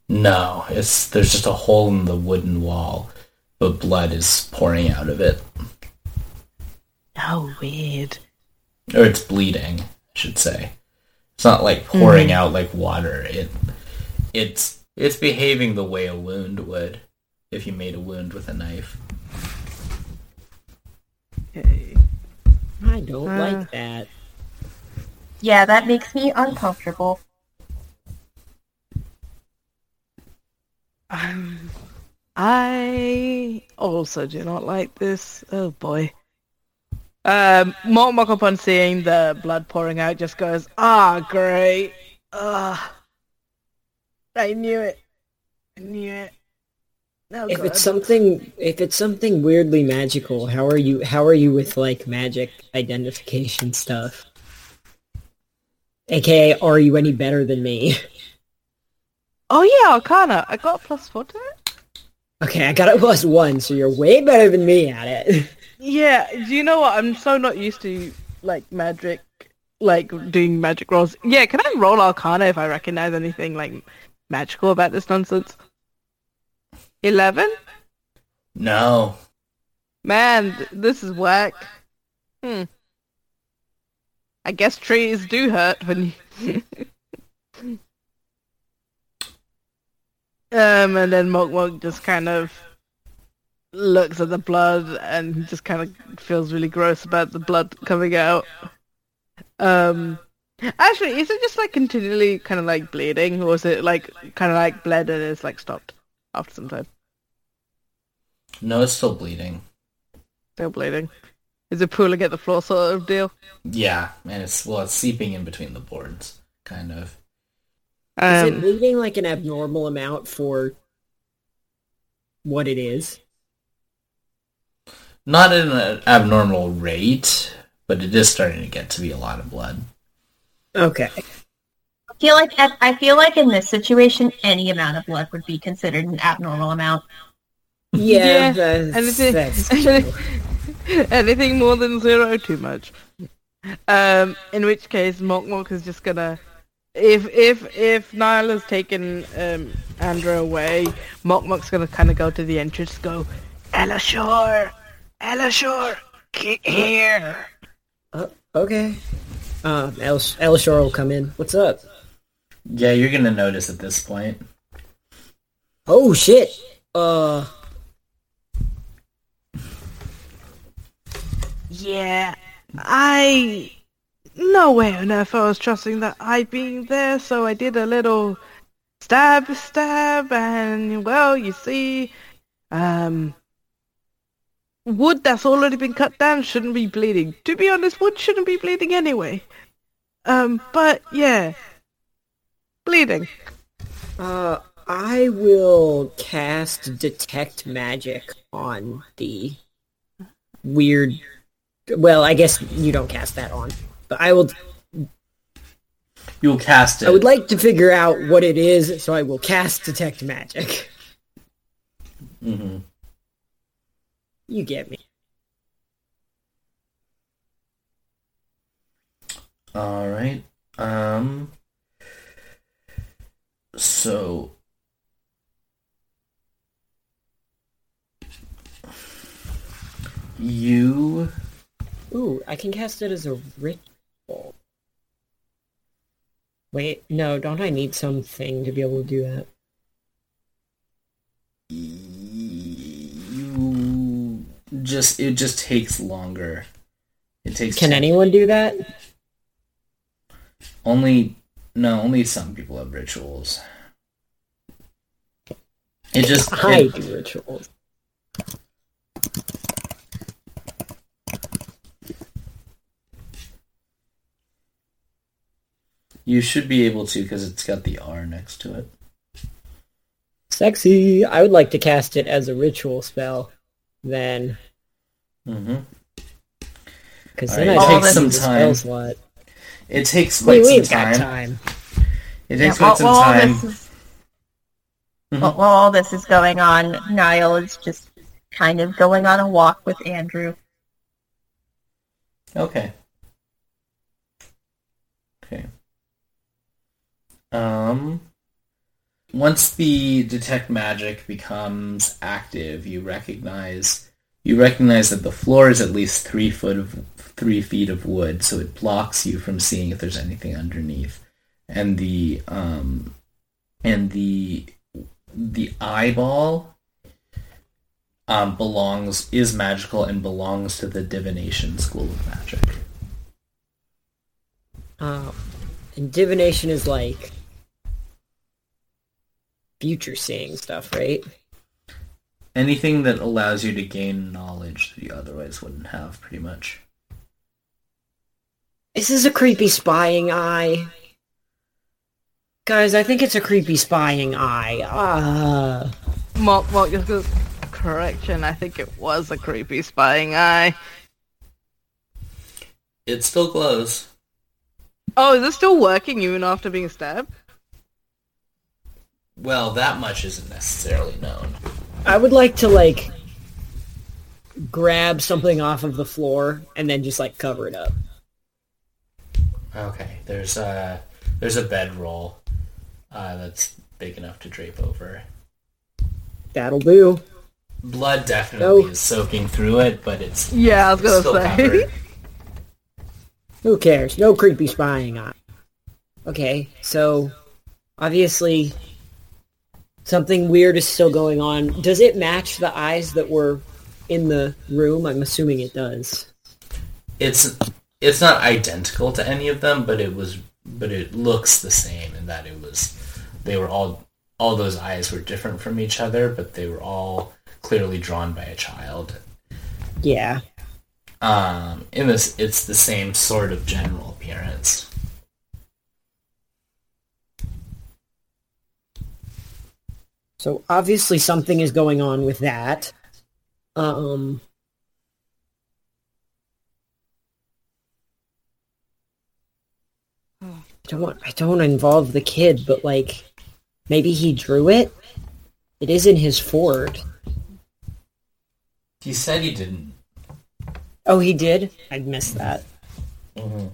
No, it's there's just a hole in the wooden wall, but blood is pouring out of it, Oh, weird. or it's bleeding, I should say. It's not like pouring mm-hmm. out like water. It it's it's behaving the way a wound would if you made a wound with a knife. Okay. I don't Uh. like that. Yeah, that makes me uncomfortable. Um, I also do not like this. Oh boy. Um, Mok Mok upon seeing the blood pouring out just goes, ah, great. Ah, I knew it. I knew it. Oh, If God. it's something, if it's something weirdly magical, how are you? How are you with like magic identification stuff? AKA, are you any better than me? Oh yeah, Arcana. I got a plus four to it. Okay, I got a plus one, so you're way better than me at it. Yeah, do you know what? I'm so not used to like magic, like doing magic rolls. Yeah, can I roll Arcana if I recognize anything like magical about this nonsense? Eleven? No, Man, th- this is whack. Hmm. I guess trees do hurt when you... um, and then Mok Mok just kind of looks at the blood and just kind of feels really gross about the blood coming out. Um, actually, is it just like continually kind of like bleeding, or is it like kind of like bled and it's like stopped after some time? No, it's still bleeding. Still bleeding. Is it pooling at the floor sort of deal? Yeah, and it's well, it's seeping in between the boards, kind of. is it Um, bleeding like an abnormal amount for what it is? Not at an abnormal rate, but it is starting to get to be a lot of blood. Okay. I feel like I feel like in this situation, any amount of blood would be considered an abnormal amount. Yeah, Yeah, that's, and it's- that's anything more than zero, too much. Um, in which case, Mok Mok is just gonna, if if if Niall has taken um Andrew away, Mok Mok's gonna kind of go to the entrance, go, Elashor, Elashor, get here. Okay. Uh, El Elashor will come in. What's up? Yeah, you're gonna notice at this point. Oh shit. Uh, Yeah, I. No way on earth I was trusting that I being there, so I did a little stab, stab, and well, you see, um, wood that's already been cut down shouldn't be bleeding. To be honest, wood shouldn't be bleeding anyway. Um, but yeah, bleeding. uh, I will cast detect magic on the weird. Well, I guess you don't cast that on, but I will. You'll cast it. I would like to figure out what it is, so I will cast detect magic. Mm-hmm. You get me. All right. Um. So. You Ooh, I can cast it as a ritual. Wait, no, don't I need something to be able to do that? you just it just takes longer. It takes Can anyone do that? only no only some people have rituals. It just I it- do rituals. You should be able to because it's got the R next to it. Sexy. I would like to cast it as a ritual spell. Then Mm-hmm. Because then right, I take some time. spell slot. It takes quite we've some got time. time. It Yeah, takes while, quite some while all time. this is, Mhm. while, while all this is going on, Niall is just kind of going on a walk with Andrew. Okay. Okay. Um, once the detect magic becomes active, you recognize you recognize that the floor is at least three foot of three feet of wood, so it blocks you from seeing if there's anything underneath, and the um, and the the eyeball um, belongs is magical and belongs to the divination school of magic. Uh, and divination is like future seeing stuff, right? Anything that allows you to gain knowledge that you otherwise wouldn't have, pretty much. This is a creepy spying eye. Guys, I think it's a creepy spying eye. Ah. Mark, Mark, just a correction. I think it was a creepy spying eye. It still glows. Oh, is it still working even after being stabbed? Well, that much isn't necessarily known. I would like to, like, grab something off of the floor and then just, like, cover it up. Okay, there's a there's a bedroll uh, that's big enough to drape over. That'll do. Blood definitely No. is soaking through it, but it's Yeah, I was gonna say. covered. Who cares? No creepy spying on. Okay, so obviously something weird is still going on. Does it match the eyes that were in the room? I'm assuming it does. It's it's not identical to any of them, but it was but it looks the same in that it was they were all all those eyes were different from each other, but they were all clearly drawn by a child. Yeah. Um, in this, it's the same sort of general appearance. So obviously something is going on with that. Um I don't want I don't want to involve the kid, but like maybe he drew it? It is in his fort. He said he didn't. Oh, he did? I missed that. Mm-hmm.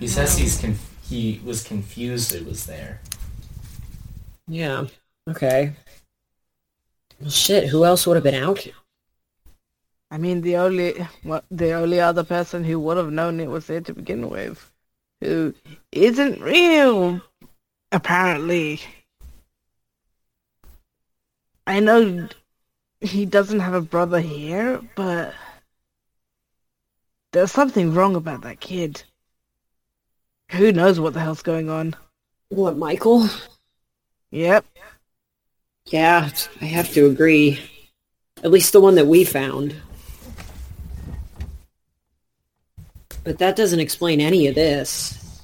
He says he's conf- he was confused it was there. Yeah. Okay. Well, shit, who else would have been out? I mean, the only what the only other person who would have known it was there to begin with, who isn't real, apparently. I know he doesn't have a brother here, but there's something wrong about that kid. Who knows what the hell's going on? What, Michael? Yep. Yeah, I have to agree. At least the one that we found. But that doesn't explain any of this.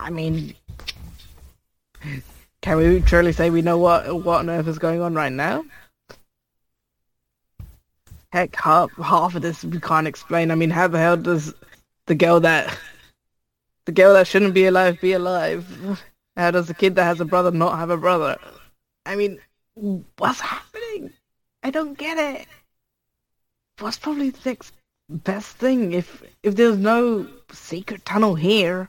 I mean, can we truly say we know what what on earth is going on right now? Heck, half half of this we can't explain. I mean, how the hell does the girl that the girl that shouldn't be alive be alive? How does the kid that has a brother not have a brother? I mean, what's happening? I don't get it. What's probably the next best thing if if there's no secret tunnel here?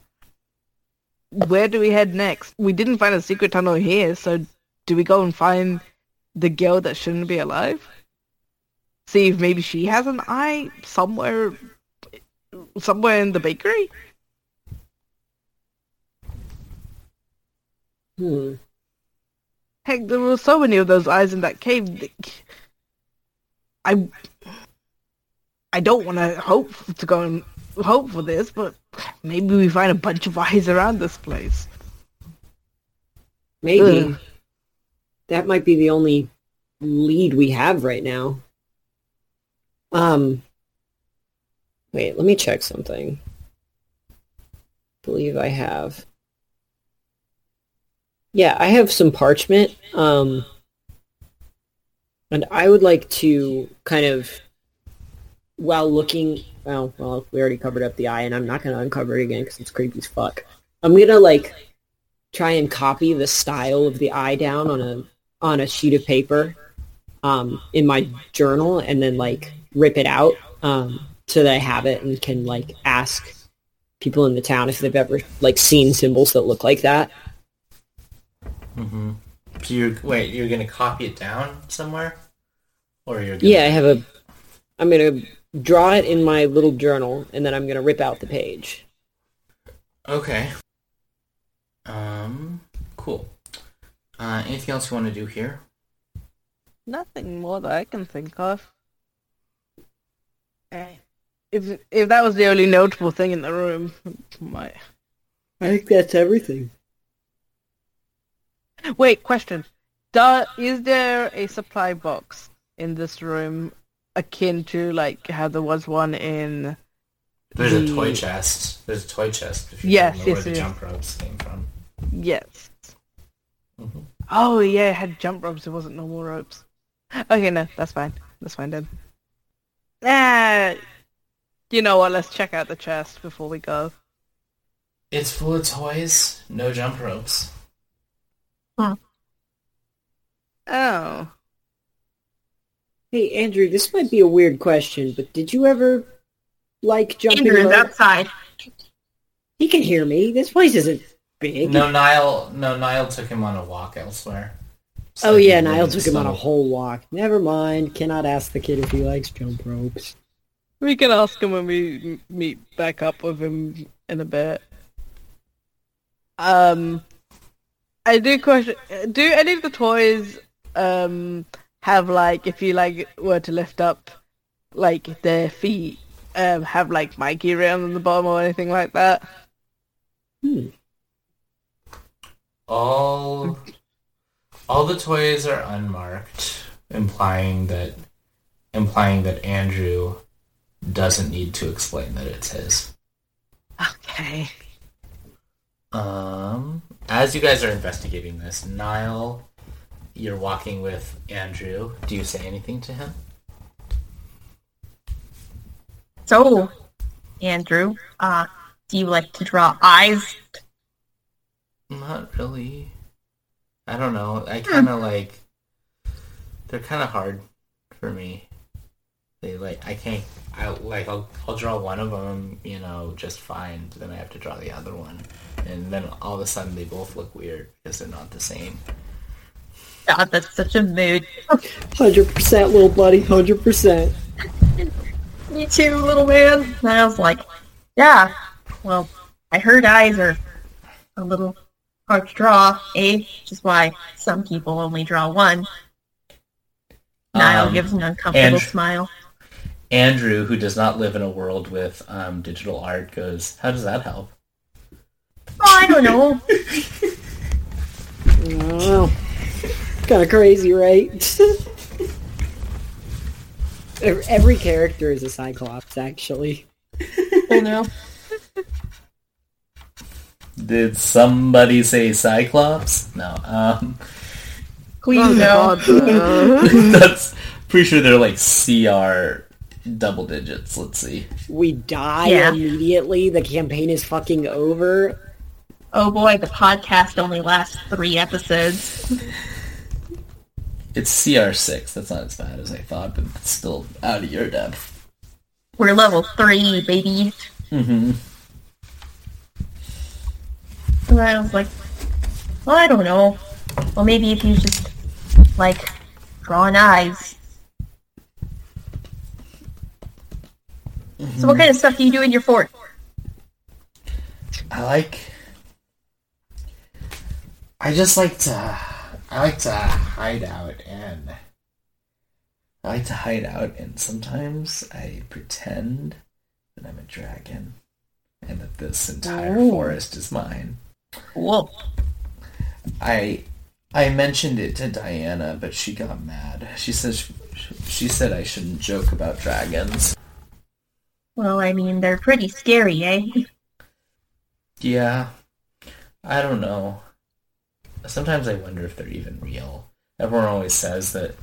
where do we head next? We didn't find a secret tunnel here, so do we go and find the girl that shouldn't be alive? See if maybe she has an eye somewhere, somewhere in the bakery. Hmm. Heck, there were so many of those eyes in that cave. I, I don't want to hope to go and hope for this, but maybe we find a bunch of eyes around this place. Maybe. Ugh. That might be the only lead we have right now. Um. Wait, let me check something. believe I have. Yeah, I have some parchment. Um. And I would like to kind of, while looking, well, well, we already covered up the eye, and I'm not going to uncover it again because it's creepy as fuck. I'm gonna like try and copy the style of the eye down on a on a sheet of paper, um, in my journal, and then like rip it out, um, so that I have it and can like ask people in the town if they've ever like seen symbols that look like that. Mm-hmm. So you're wait, you're gonna copy it down somewhere, or you're gonna... Yeah, I have a. I'm gonna draw it in my little journal, and then I'm gonna rip out the page. Okay. Um. Cool. Uh, anything else you want to do here? Nothing more that I can think of. Eh, If if that was the only notable thing in the room, my I think that's everything. Wait question: Do, is there a supply box in this room akin to like how there was one in? There's a toy chest. There's a toy chest. If you Yes, yes, where the jump ropes came from. Yes. Mhm. Oh yeah, it had jump ropes. It wasn't normal ropes. Okay, no, that's fine. That's fine then. Ah, you know what? Let's check out the chest before we go. It's full of toys. No jump ropes. Oh, Hey, Andrew, this might be a weird question, but did you ever like jumping Andrew's rope? outside. He can hear me. This place isn't big. No, Niall. No, Niall took him on a walk elsewhere. So oh yeah, wouldn't Niall took him on a whole walk. Never mind. Cannot ask the kid if he likes jump ropes. we can ask him when we meet back up with him in a bit. Um, I do question: Do any of the toys um have like if you like were to lift up like their feet um have like Mikey around on the bottom or anything like that? Hmm. All, all the toys are unmarked, implying that, implying that Andrew doesn't need to explain that it's his. Okay. Um, as you guys are investigating this, Niall, you're walking with Andrew. Do you say anything to him? So, Andrew, uh, do you like to draw eyes? Not really. I don't know. I kind of like. They're kind of hard for me. They like I can't. I like I'll I'll draw one of them, you know, just fine. But then I have to draw the other one, and then all of a sudden they both look weird because they're not the same. God, that's such a mood. Hundred percent, little buddy. Hundred percent. Me too, little man. And I was like, yeah, well, I heard eyes are a little hard to draw, eh? Which is why some people only draw one. Niall Um, gives an uncomfortable and- smile. Andrew, who does not live in a world with um, digital art, goes, "How does that help?" Oh, I don't know. Wow. Kind of crazy, right? Every character is a Cyclops, actually. Oh no. Did somebody say Cyclops? No. Um, Queen, Oh, no. No. that's pretty sure they're like CR double digits. Let's see. We die Yeah. immediately. The campaign is fucking over. Oh boy, the podcast only lasts three episodes. It's CR6. That's not as bad as I thought, but it's still out of your depth. We're level three, baby. Mm-hmm. And I was like, well, I don't know. Well, maybe if you just, like, drawing eyes. So what kind of stuff do you do in your fort? I like. I just like to. I like to hide out and. I like to hide out, and sometimes I pretend that I'm a dragon, and that this entire Oh. forest is mine. Cool. I I mentioned it to Diana, but she got mad. She says she said I shouldn't joke about dragons. Well, I mean, they're pretty scary, eh? Yeah, I don't know. Sometimes I wonder if they're even real. Everyone always says that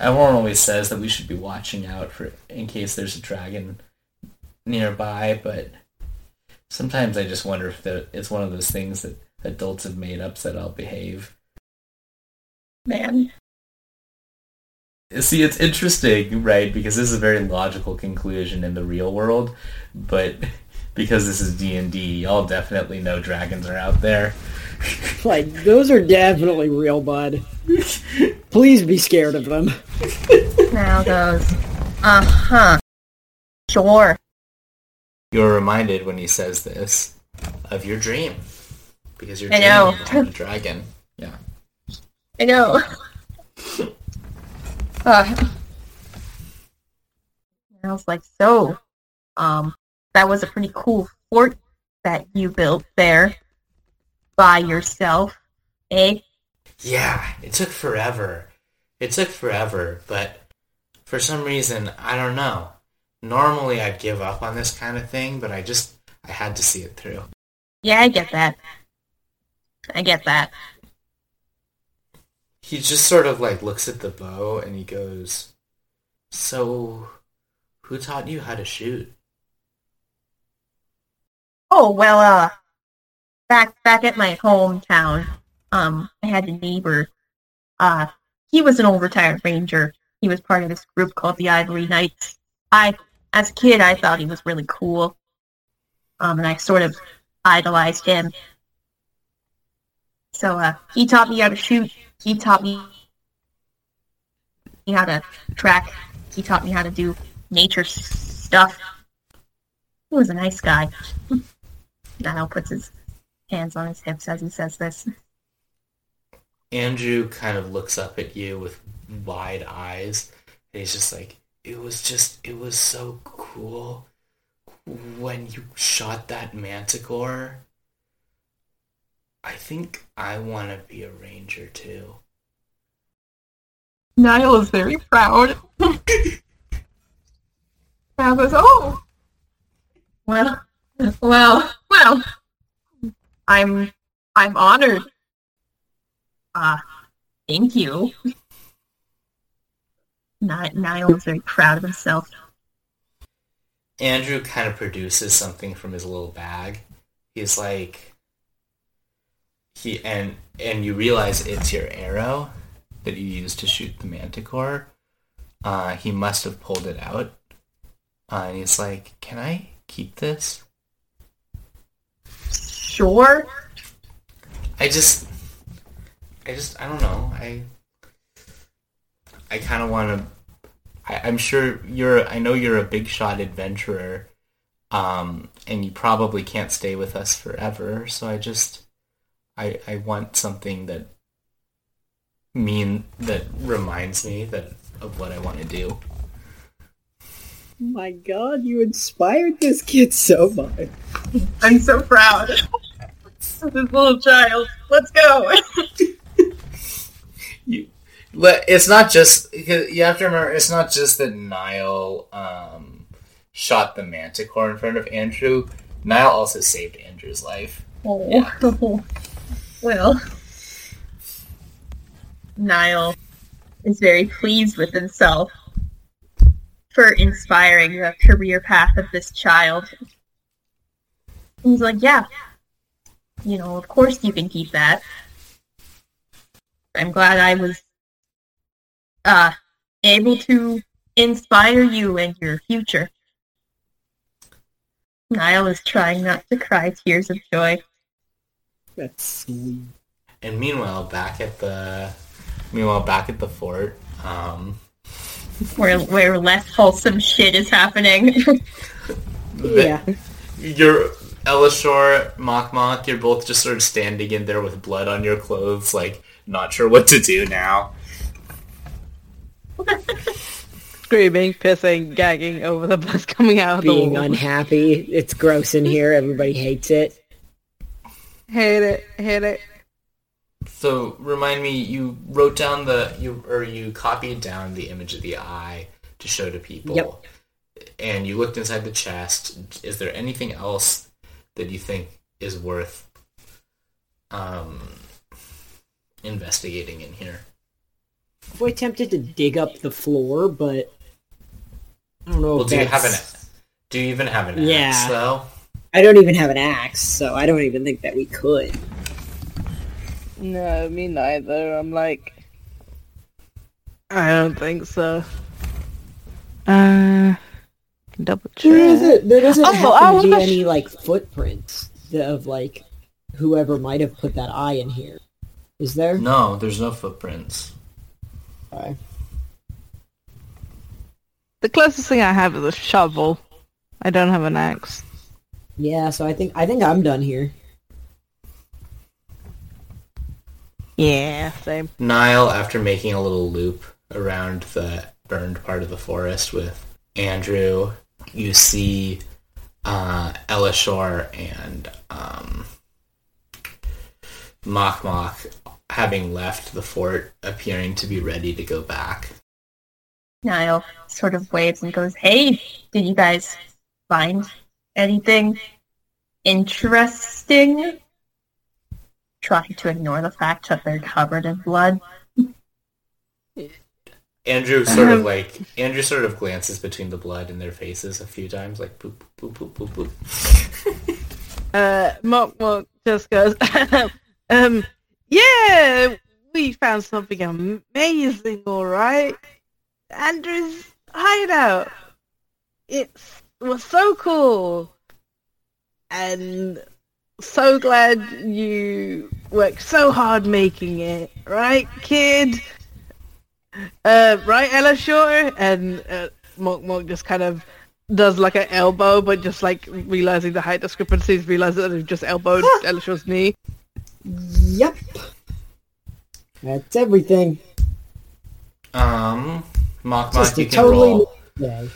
everyone always says that we should be watching out for in case there's a dragon nearby, but sometimes I just wonder if it's one of those things that adults have made up so that I'll behave. Man. See, it's interesting, right? Because this is a very logical conclusion in the real world, but because this is D and D, y'all definitely know dragons are out there. Like, those are definitely real, bud. Please be scared of them. Now goes. Uh huh. Sure. You're reminded when he says this of your dream because you're dreaming know. about a dragon. Yeah. I know. uh, I was like, so, um, that was a pretty cool fort that you built there by yourself, eh? Yeah, it took forever. It took forever, but for some reason, I don't know. Normally I'd give up on this kind of thing, but I just I had to see it through. Yeah, I get that. I get that. He just sort of like looks at the bow and he goes, "So, who taught you how to shoot?" Oh well, uh, back back at my hometown, um, I had a neighbor. Uh, he was an old retired ranger. He was part of this group called the Ivory Knights. I, as a kid, I thought he was really cool. Um, and I sort of idolized him. So, uh, he taught me how to shoot. He taught me how to track. He taught me how to do nature stuff. He was a nice guy. Niall puts his hands on his hips as he says this. Andrew kind of looks up at you with wide eyes, and he's just like, "It was just, it was so cool when you shot that manticore." I think I want to be a ranger too. Niall is very proud. Niall goes, oh, well, well, well, I'm, I'm honored. Ah, thank you. Ni- Niall is very proud of himself. Andrew kind of produces something from his little bag. He's like, he and and you realize it's your arrow that you used to shoot the manticore. Uh, he must have pulled it out, uh, and he's like, "Can I keep this?" Sure. I just, I just, I don't know. I, I kind of want to. I'm sure you're. I know you're a big shot adventurer, um, and you probably can't stay with us forever. So I just, I, I want something that mean that reminds me that of what I want to do. My god, you inspired this kid so much. I'm so proud. This little child. Let's go. you but it's not just you have to remember it's not just that Niall um, shot the manticore in front of Andrew. Niall also saved Andrew's life. Oh. well, Niall is very pleased with himself for inspiring the career path of this child. He's like, yeah, you know, of course you can keep that. I'm glad I was uh, able to inspire you and your future. Niall is trying not to cry tears of joy. That's sweet. And meanwhile, back at the meanwhile back at the fort, um, where where less wholesome shit is happening. Yeah. you're Elashor, Mok Mok, you're both just sort of standing in there with blood on your clothes, like not sure what to do now. Screaming, pissing, gagging over the bus coming out of Being wall. unhappy. It's gross in here. Everybody hates it. Hate it, hate it. So remind me, you wrote down the you or you copied down the image of the eye to show to people. Yep. And you looked inside the chest. Is there anything else that you think is worth um, investigating in here? I'm quite tempted to dig up the floor, but I don't know. Well, if do you have an? Do you even have an Yeah. axe though? I don't even have an axe, so I don't even think that we could. No, me neither. I'm like, I don't think so. Uh, double check. There doesn't, there doesn't Oh, happen to be wanna sh- any like footprints of like whoever might have put that eye in here. Is there? No, there's no footprints. Okay. The closest thing I have is a shovel. I don't have an axe. Yeah, so I think I think I'm done here. Yeah, same. Niall, after making a little loop around the burned part of the forest with Andrew, you see uh, Elashor and um, Mok Mok having left the fort, appearing to be ready to go back. Niall sort of waves and goes, Hey, did you guys find anything interesting? Trying to ignore the fact that they're covered in blood. Andrew sort of like Andrew sort of glances between the blood in their faces a few times, like boop boop boop boop boop. Uh, Mok Mok just goes, um, yeah, we found something amazing, alright? Andrew's hideout. It was so cool. And so glad you worked so hard making it, right, kid? Uh, right, Elashor? And uh, Mok Mok just kind of does like an elbow, but just like realizing the height discrepancies, realizes that they've just elbowed Elashor's knee. Yep. That's everything. Um, Mok Mok, Just you can totally roll. new day.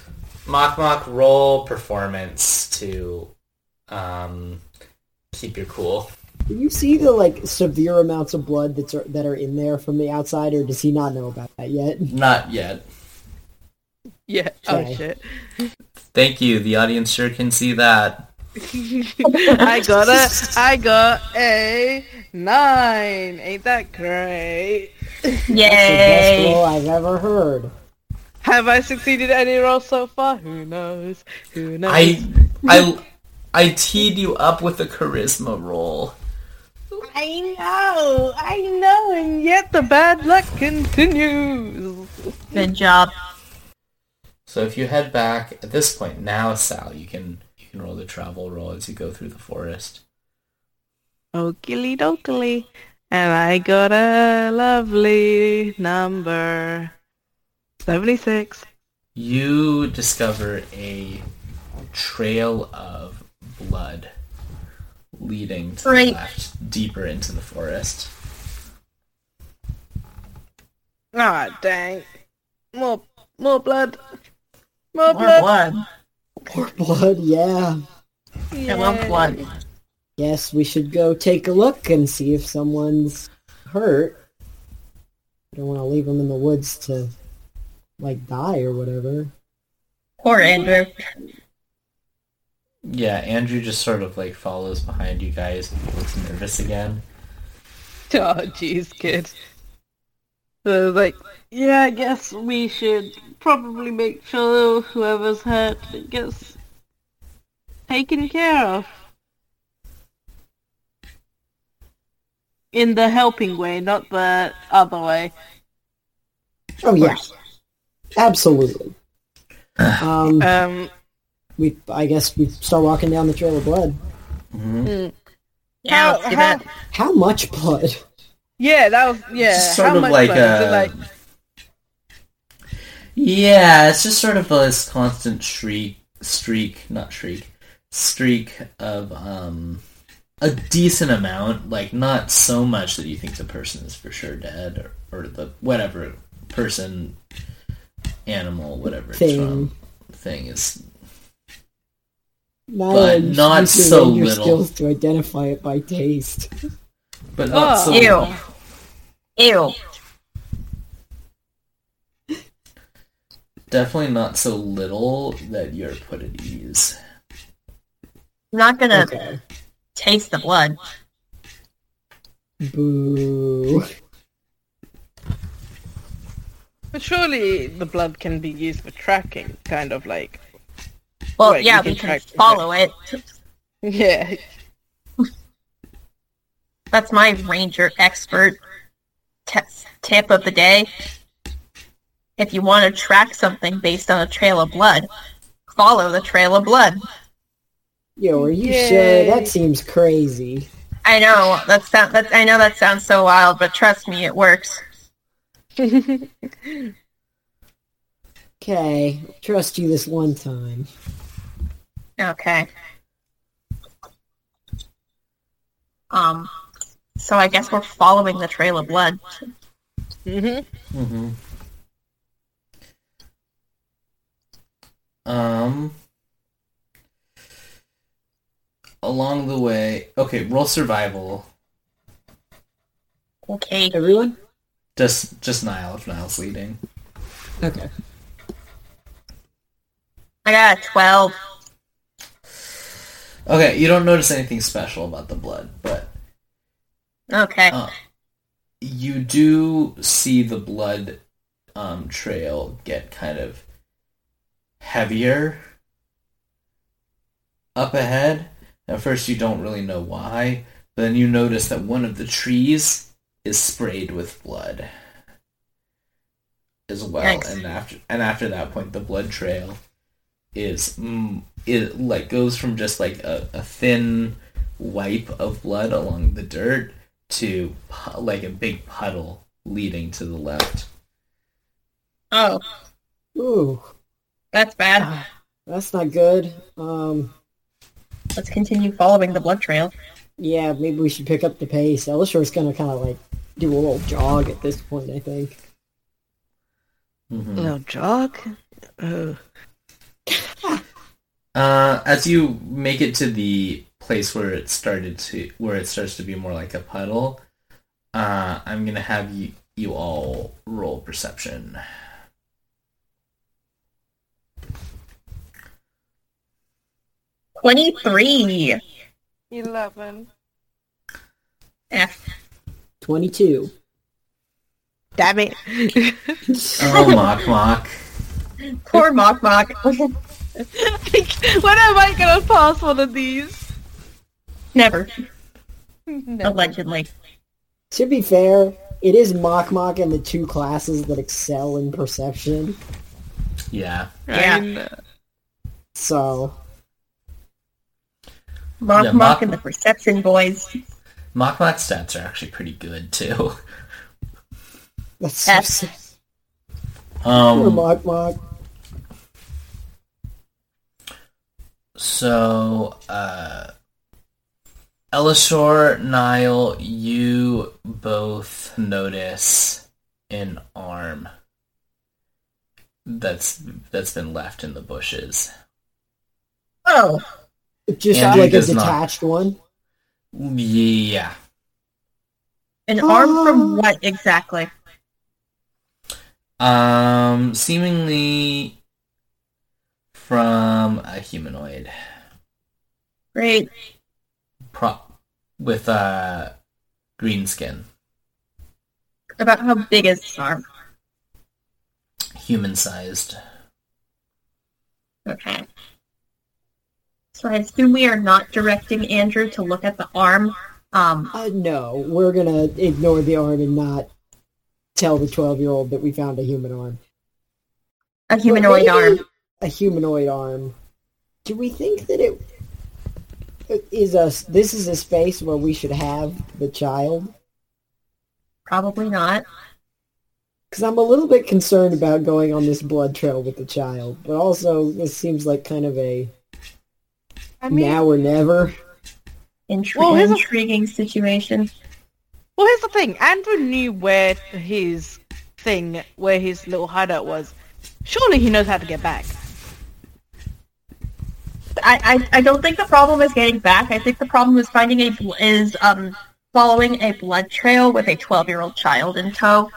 Mok Mok, roll performance to um keep your cool. Do you see the like severe amounts of blood that's are, that are in there from the outside, or does he not know about that yet? Not yet. Yeah. Oh, okay. Oh shit. Thank you. The audience sure can see that. I got a, I got a nine. Ain't that great? That's the best roll I've ever heard. Have I succeeded any role so far? Who knows? Who knows? I I I teed you up with a charisma roll. I know, I know, and yet the bad luck continues. Good job. So if you head back at this point now, Sal, you can you can roll the travel roll as you go through the forest. Okily dokily. And I got a lovely number. 76. You discover a trail of blood leading to Great. the left, deeper into the forest. Ah, dang. More, more blood. More, More blood. blood. More blood, yeah. I love blood. Guess we should go take a look and see if someone's hurt. I don't want to leave them in the woods to, like, die or whatever. Poor Andrew. Yeah, Andrew just sort of like follows behind you guys and looks nervous again. Oh, jeez, kid. So, like, yeah, I guess we should probably make sure whoever's hurt gets taken care of. In the helping way, not the other way. Oh, yeah. Absolutely. Um, Um, we, I guess we start walking down the trail of blood. Mm-hmm. Yeah, How- let's how- that. How much blood? yeah, that was yeah. Just sort how of much like blood? A- like Yeah, it's just sort of this constant shriek, streak, not shriek, streak of um a decent amount, like not so much that you think the person is for sure dead or, or the whatever person, animal, whatever Thing. it's from, thing is. Now But not using so your little. skills to identify it by taste. But not Oh. so Ew. Ew. definitely not so little that you're put at ease. I'm not gonna Okay. taste the blood. Boo. But surely the blood can be used for tracking, kind of like. Well, Right, yeah, can we can track- follow it. Yeah. That's my ranger expert t- tip of the day. If you want to track something based on a trail of blood, follow the trail of blood. Yo, are you Yay. sure? That seems crazy. I know that sound. That I know that sounds so wild, but trust me, it works. Okay, trust you this one time. Okay. Um. So I guess we're following the trail of blood. hmm Mm-hmm. Um. Along the way, okay, roll survival. Okay. Everyone? Just, just Niall if Niall's leading. Okay. I got a twelve. Okay, you don't notice anything special about the blood, but Okay. uh, you do see the blood um, trail get kind of heavier up ahead. At first, you don't really know why, but then you notice that one of the trees is sprayed with blood as well. Yikes. And after and after that point, the blood trail is mm, it like goes from just like a, a thin wipe of blood along the dirt to pu- like a big puddle leading to the left. Oh, Ooh, that's bad. that's not good. Um, Let's continue following the blood trail. yeah, maybe we should pick up the pace. Elashor's gonna kind of like do a little jog at this point, I think. Mhm. No jog. Oh. Uh, as you make it to the place where it started to, where it starts to be more like a puddle, uh, I'm gonna have you you all roll perception. Twenty-three. Eleven. F. Twenty-two. Damn it. Oh, Mok Mok. Poor Mok Mok. when am I gonna pass one of these? Never. No. Allegedly. To be fair, it is Mok Mok and the two classes that excel in perception. Yeah. Yeah. I mean, So Mok Yeah, Mok Mok- and the Perception Boys. Mok Mok stats are actually pretty good too. that's F. so sad. Um, Mok Mok. So, uh, Elashor, Niall, you both notice an arm that's that's been left in the bushes. Oh, Just Andrew like a does not. detached one. Yeah. an arm from what exactly? Um, seemingly from a humanoid. Great. Pro- with uh green skin. About how big is this arm? Human sized. Okay. So I assume we are not directing Andrew to look at the arm. Um, Uh, no, we're gonna ignore the arm and not tell the twelve-year-old that we found a human arm. a humanoid But maybe arm. A humanoid arm. Do we think that it is a? This is a space where we should have the child? Probably not. Because I'm a little bit concerned about going on this blood trail with the child, but also this seems like kind of a I mean, now or never. Intri- Well, here's a- intriguing situation. well, here's the thing. Andrew knew where his thing, where his little hideout was. Surely he knows how to get back. I, I, I don't think the problem is getting back. I think the problem is finding a is um following a blood trail with a twelve year old child in tow.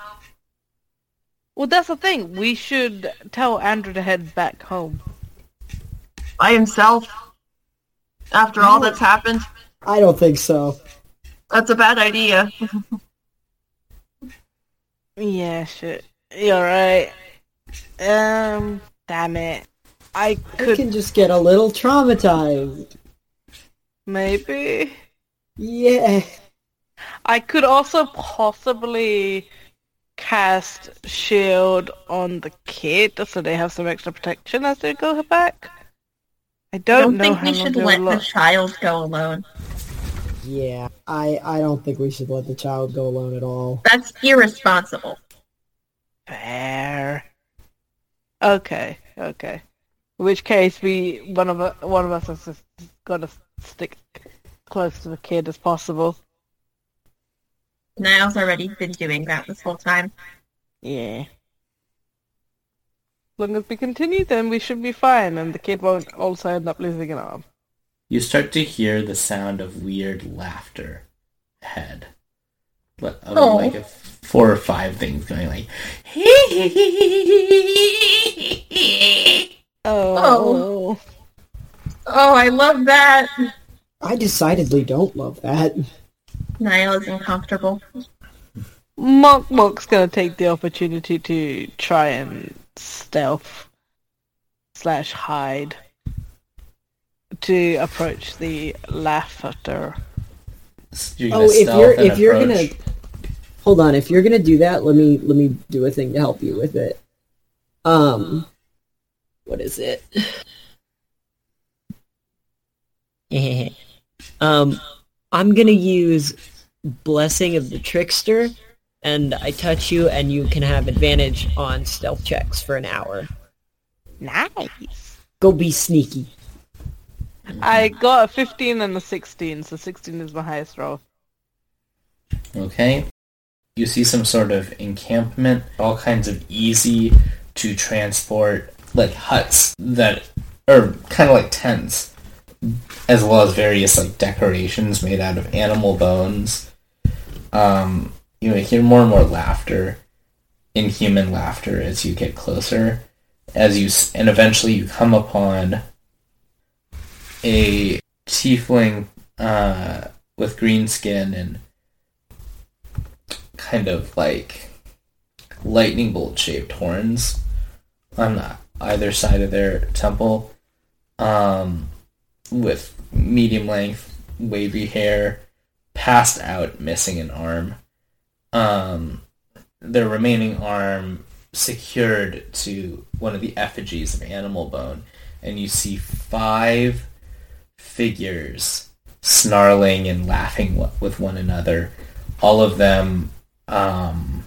Well, that's the thing. We should tell Andrew to head back home. by himself. After all that's happened, I don't think so. that's a bad idea. Yeah, shit. You're right. Um, damn it. I I could can just get a little traumatized. maybe. Yeah. I could also possibly cast shield on the kid so they have some extra protection as they go back. I I don't, don't know think we should they'll let the child go alone. Yeah. I, I don't think we should let the child go alone at all. That's irresponsible. Fair. Okay, okay. In which case, we one of us, one of us has just got to stick close to the kid as possible. Niall's already been doing that this whole time. Yeah. As long as we continue, then we should be fine, and the kid won't also end up losing an arm. You start to hear the sound of weird laughter ahead. Like, of Oh. like a four or five things going like Oh. Oh, I love that. I decidedly don't love that. Niall is uncomfortable. Mok Mok's gonna take the opportunity to try and stealth slash hide to approach the laughter. you're Oh, if you're and if you're gonna hold on, if you're gonna do that, let me let me do a thing to help you with it. Um, what is it? um, I'm gonna use Blessing of the Trickster, and I touch you, and you can have advantage on stealth checks for an hour. Nice. Go be sneaky. I got a 15 and a 16, so 16 is my highest roll. Okay. You see some sort of encampment, all kinds of easy to transport, like huts that are kind of like tents, as well as various like decorations made out of animal bones. Um, you hear more and more laughter, inhuman laughter, as you get closer. As you and eventually you come upon a tiefling uh, with green skin and kind of like lightning bolt shaped horns on either side of their temple um, with medium length wavy hair passed out missing an arm. Um, their remaining arm secured to one of the effigies of animal bone and you see five figures snarling and laughing with one another. All of them um,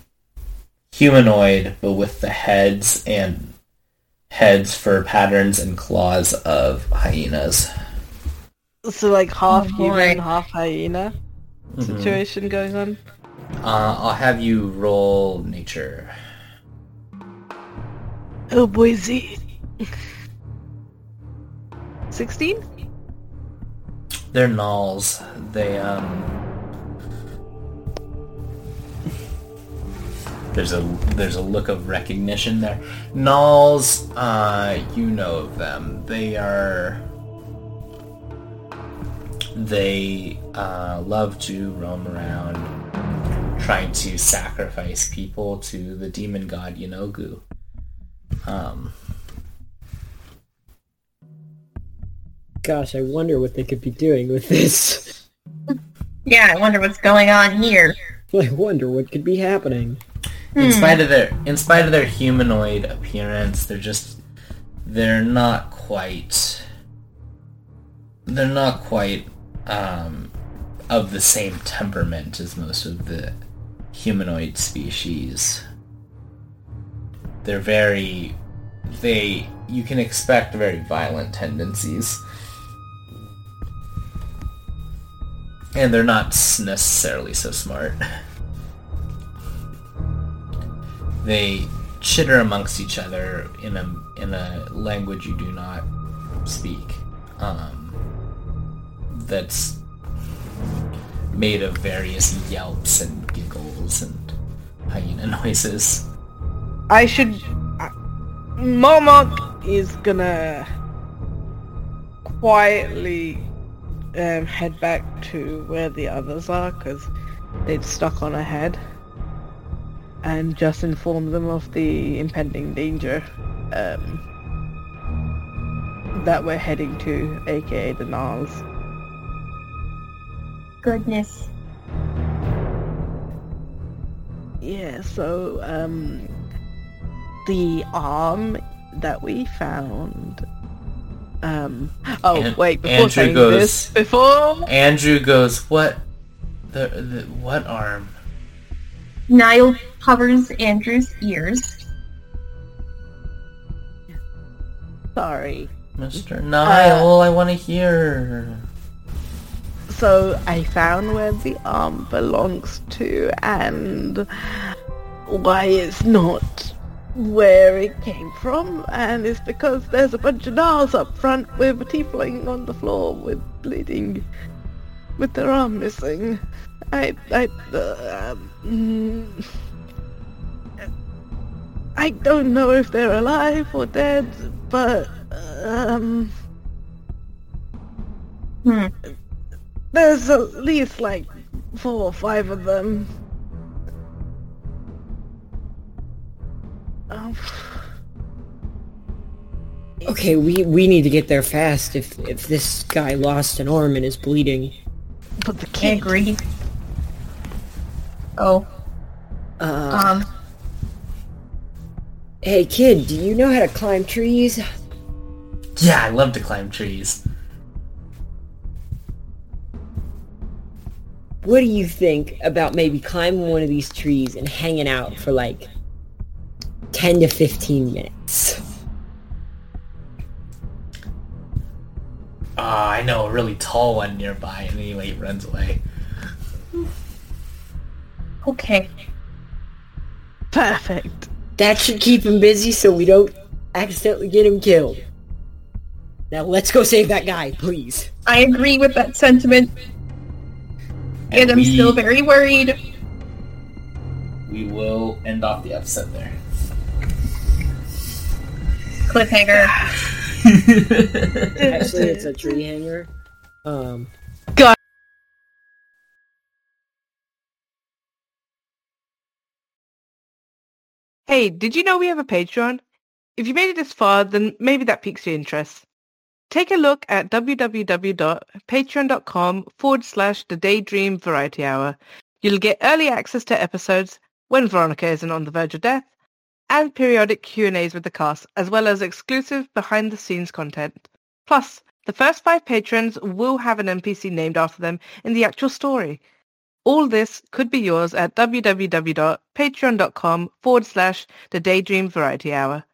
humanoid, but with the heads and heads, for patterns, and claws of hyenas. So like half Oh, boy. human, half hyena situation going on. Uh, I'll have you roll nature. Oh boy, Z. 16? They're gnolls. They um. There's a there's a look of recognition there. Gnolls, uh, you know of them. They are. They uh, love to roam around, trying to sacrifice people to the demon god Yeenoghu. Um, Gosh, I wonder what they could be doing with this. Yeah, I wonder what's going on here. I wonder what could be happening. In spite of their in spite of their humanoid appearance they're just they're not quite they're not quite um, of the same temperament as most of the humanoid species. They're very they you can expect very violent tendencies. And they're not necessarily so smart they chitter amongst each other in a in a language you do not speak. Um, that's made of various yelps and giggles and hyena noises. I should... Uh, Momok is gonna quietly um, head back to where the others are, because they'd stuck on ahead. And just inform them of the impending danger um, that we're heading to, aka the gnolls. Goodness. Yeah, so um, the arm that we found. Um, oh An- wait, before Andrew saying goes- this, before Andrew goes, "What? The, the what arm?" Niall covers Andrew's ears. sorry. Mr. Niall, uh, I want to hear. So I found where the arm belongs to and why it's not where it came from and it's because there's a bunch of gnolls up front with a tiefling on the floor with bleeding with their arm missing. I I uh, um, I don't know if they're alive or dead, but um Hmm. There's at least like four or five of them. Um, Okay, we, we need to get there fast if, if this guy lost an arm and is bleeding. but the I agree. Oh, Uh, um, hey kid, do you know how to climb trees? Yeah, I love to climb trees. What do you think about maybe climbing one of these trees and hanging out for like 10 to 15 minutes? Ah, I know a really tall one nearby, and anyway, he runs away. Okay. perfect. That should keep him busy so we don't accidentally get him killed. Now let's go save that guy, please. I agree with that sentiment, and, And I'm we, still very worried. we will end off the episode there. Cliffhanger. Actually, it's a tree hanger. Um, Hey, did you know we have a Patreon? If you made it this far, then maybe that piques your interest. Take a look at www.patreon.com forward slash the Daydream Variety Hour. You'll get early access to episodes when Veronica isn't on the verge of death, and periodic Q&As with the cast, as well as exclusive behind-the-scenes content. Plus, the first five patrons will have an NPC named after them in the actual story. All this could be yours at www.patreon.com forward slash the Daydream Variety Hour.